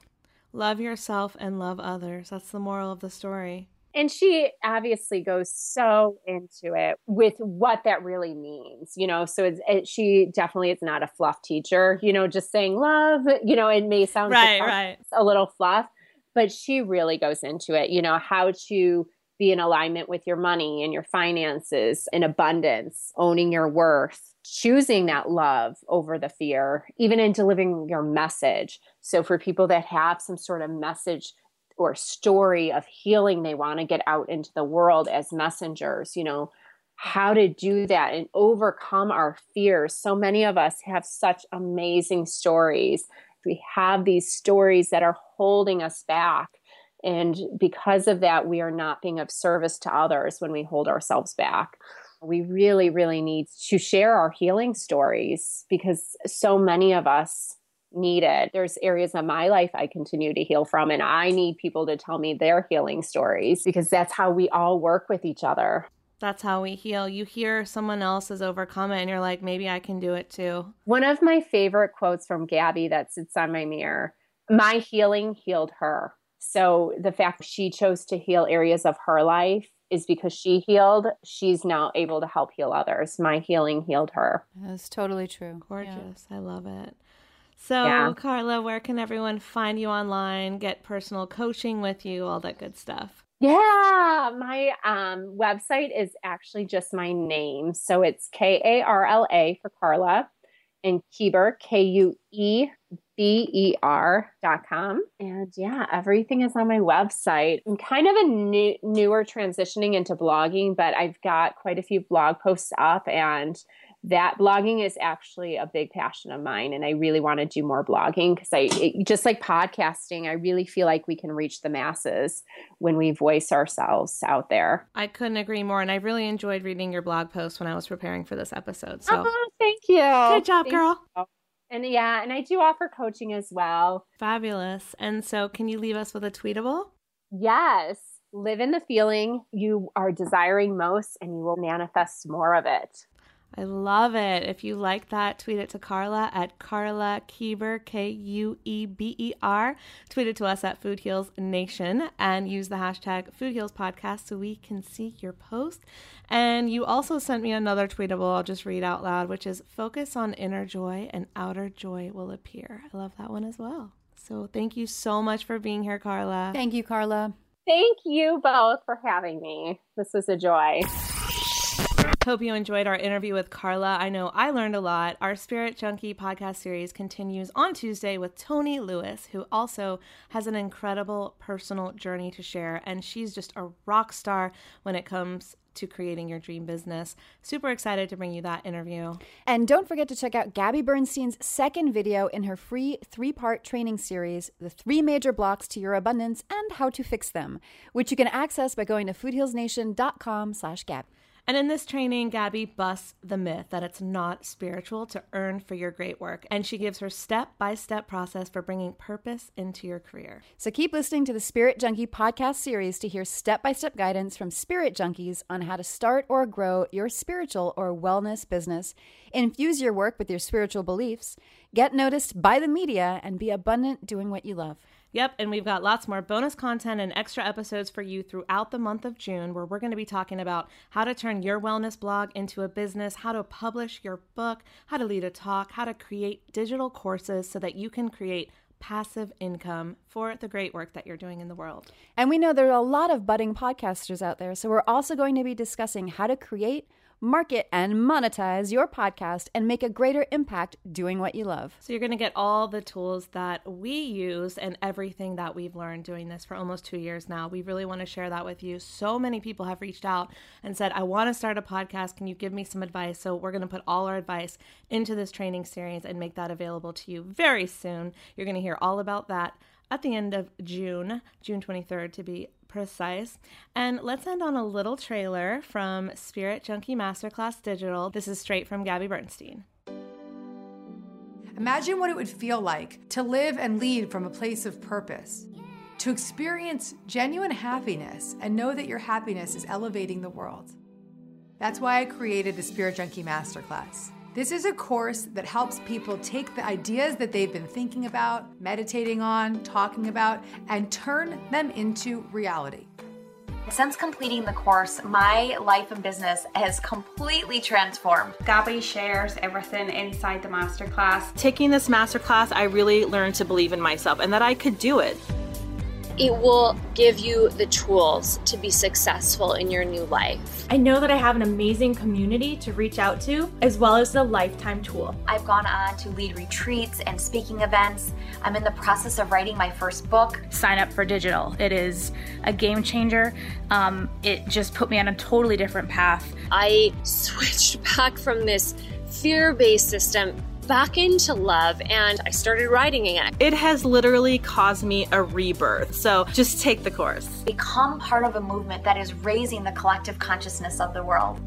love yourself and love others that's the moral of the story and she obviously goes so into it with what that really means you know so it's it, she definitely is not a fluff teacher you know just saying love you know it may sound right right a little fluff but she really goes into it you know how to be in alignment with your money and your finances in abundance, owning your worth, choosing that love over the fear, even in delivering your message. So, for people that have some sort of message or story of healing they want to get out into the world as messengers, you know, how to do that and overcome our fears. So many of us have such amazing stories. We have these stories that are holding us back and because of that, we are not being of service to others when we hold ourselves back. We really, really need to share our healing stories because so many of us need it. There's areas of my life I continue to heal from, and I need people to tell me their healing stories because that's how we all work with each other. That's how we heal. You hear someone else has overcome it, and you're like, maybe I can do it too. One of my favorite quotes from Gabby that sits on my mirror my healing healed her. So the fact she chose to heal areas of her life is because she healed. She's now able to help heal others. My healing healed her. That's totally true. Gorgeous. Yeah. I love it. So, yeah. Carla, where can everyone find you online, get personal coaching with you, all that good stuff? Yeah, my um, website is actually just my name. So it's K A R L A for Carla and Kueber, dot com. And yeah, everything is on my website. I'm kind of a new, newer transitioning into blogging, but I've got quite a few blog posts up and that blogging is actually a big passion of mine and i really want to do more blogging because i it, just like podcasting i really feel like we can reach the masses when we voice ourselves out there i couldn't agree more and i really enjoyed reading your blog post when i was preparing for this episode so oh, thank you good job thank girl you. And yeah, and I do offer coaching as well. Fabulous. And so, can you leave us with a tweetable? Yes. Live in the feeling you are desiring most, and you will manifest more of it. I love it. If you like that, tweet it to Carla at Carla Kueber, K U E B E R. Tweet it to us at Food Heals Nation and use the hashtag Food Heals Podcast so we can see your post. And you also sent me another tweetable I'll just read out loud, which is focus on inner joy and outer joy will appear. I love that one as well. So thank you so much for being here, Carla. Thank you, Carla. Thank you both for having me. This was a joy. Hope you enjoyed our interview with Carla. I know I learned a lot. Our Spirit Junkie podcast series continues on Tuesday with Tony Lewis, who also has an incredible personal journey to share. And she's just a rock star when it comes to creating your dream business. Super excited to bring you that interview. And don't forget to check out Gabby Bernstein's second video in her free three part training series, The Three Major Blocks to Your Abundance and How to Fix Them, which you can access by going to foodhealsnation.com slash Gabby. And in this training, Gabby busts the myth that it's not spiritual to earn for your great work. And she gives her step by step process for bringing purpose into your career. So keep listening to the Spirit Junkie podcast series to hear step by step guidance from spirit junkies on how to start or grow your spiritual or wellness business, infuse your work with your spiritual beliefs, get noticed by the media, and be abundant doing what you love. Yep, and we've got lots more bonus content and extra episodes for you throughout the month of June, where we're going to be talking about how to turn your wellness blog into a business, how to publish your book, how to lead a talk, how to create digital courses so that you can create passive income for the great work that you're doing in the world. And we know there are a lot of budding podcasters out there, so we're also going to be discussing how to create market, and monetize your podcast and make a greater impact doing what you love. So, you're going to get all the tools that we use and everything that we've learned doing this for almost two years now. We really want to share that with you. So many people have reached out and said, I want to start a podcast. Can you give me some advice? So, we're going to put all our advice into this training series and make that available to you very soon. You're going to hear all about that at the end of June, June 23rd to be precise. And let's end on a little trailer from Spirit Junkie Masterclass Digital. This is straight from Gabby Bernstein. Imagine what it would feel like to live and lead from a place of purpose, to experience genuine happiness and know that your happiness is elevating the world. That's why I created the Spirit Junkie Masterclass. This is a course that helps people take the ideas that they've been thinking about, meditating on, talking about, and turn them into reality. Since completing the course, my life and business has completely transformed. Gabby shares everything inside the masterclass. Taking this masterclass, I really learned to believe in myself and that I could do it it will give you the tools to be successful in your new life. I know that I have an amazing community to reach out to, as well as the lifetime tool. I've gone on to lead retreats and speaking events. I'm in the process of writing my first book. Sign up for digital. It is a game changer. Um, it just put me on a totally different path. I *laughs* switched back from this fear based system back into love and I started writing again. It has literally caused me a rebirth. So just take the course. Become part of a movement that is raising the collective consciousness of the world.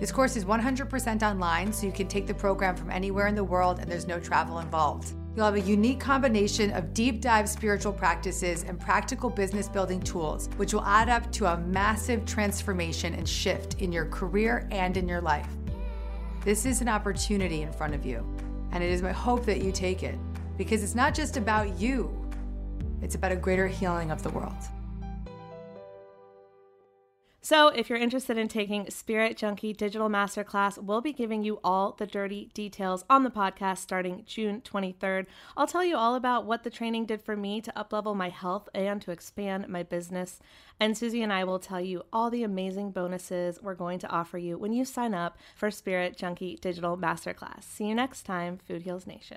This course is 100% online, so you can take the program from anywhere in the world and there's no travel involved. You'll have a unique combination of deep dive spiritual practices and practical business building tools, which will add up to a massive transformation and shift in your career and in your life. This is an opportunity in front of you, and it is my hope that you take it because it's not just about you, it's about a greater healing of the world. So, if you're interested in taking Spirit Junkie Digital Masterclass, we'll be giving you all the dirty details on the podcast starting June 23rd. I'll tell you all about what the training did for me to uplevel my health and to expand my business. And Susie and I will tell you all the amazing bonuses we're going to offer you when you sign up for Spirit Junkie Digital Masterclass. See you next time, Food Heals Nation.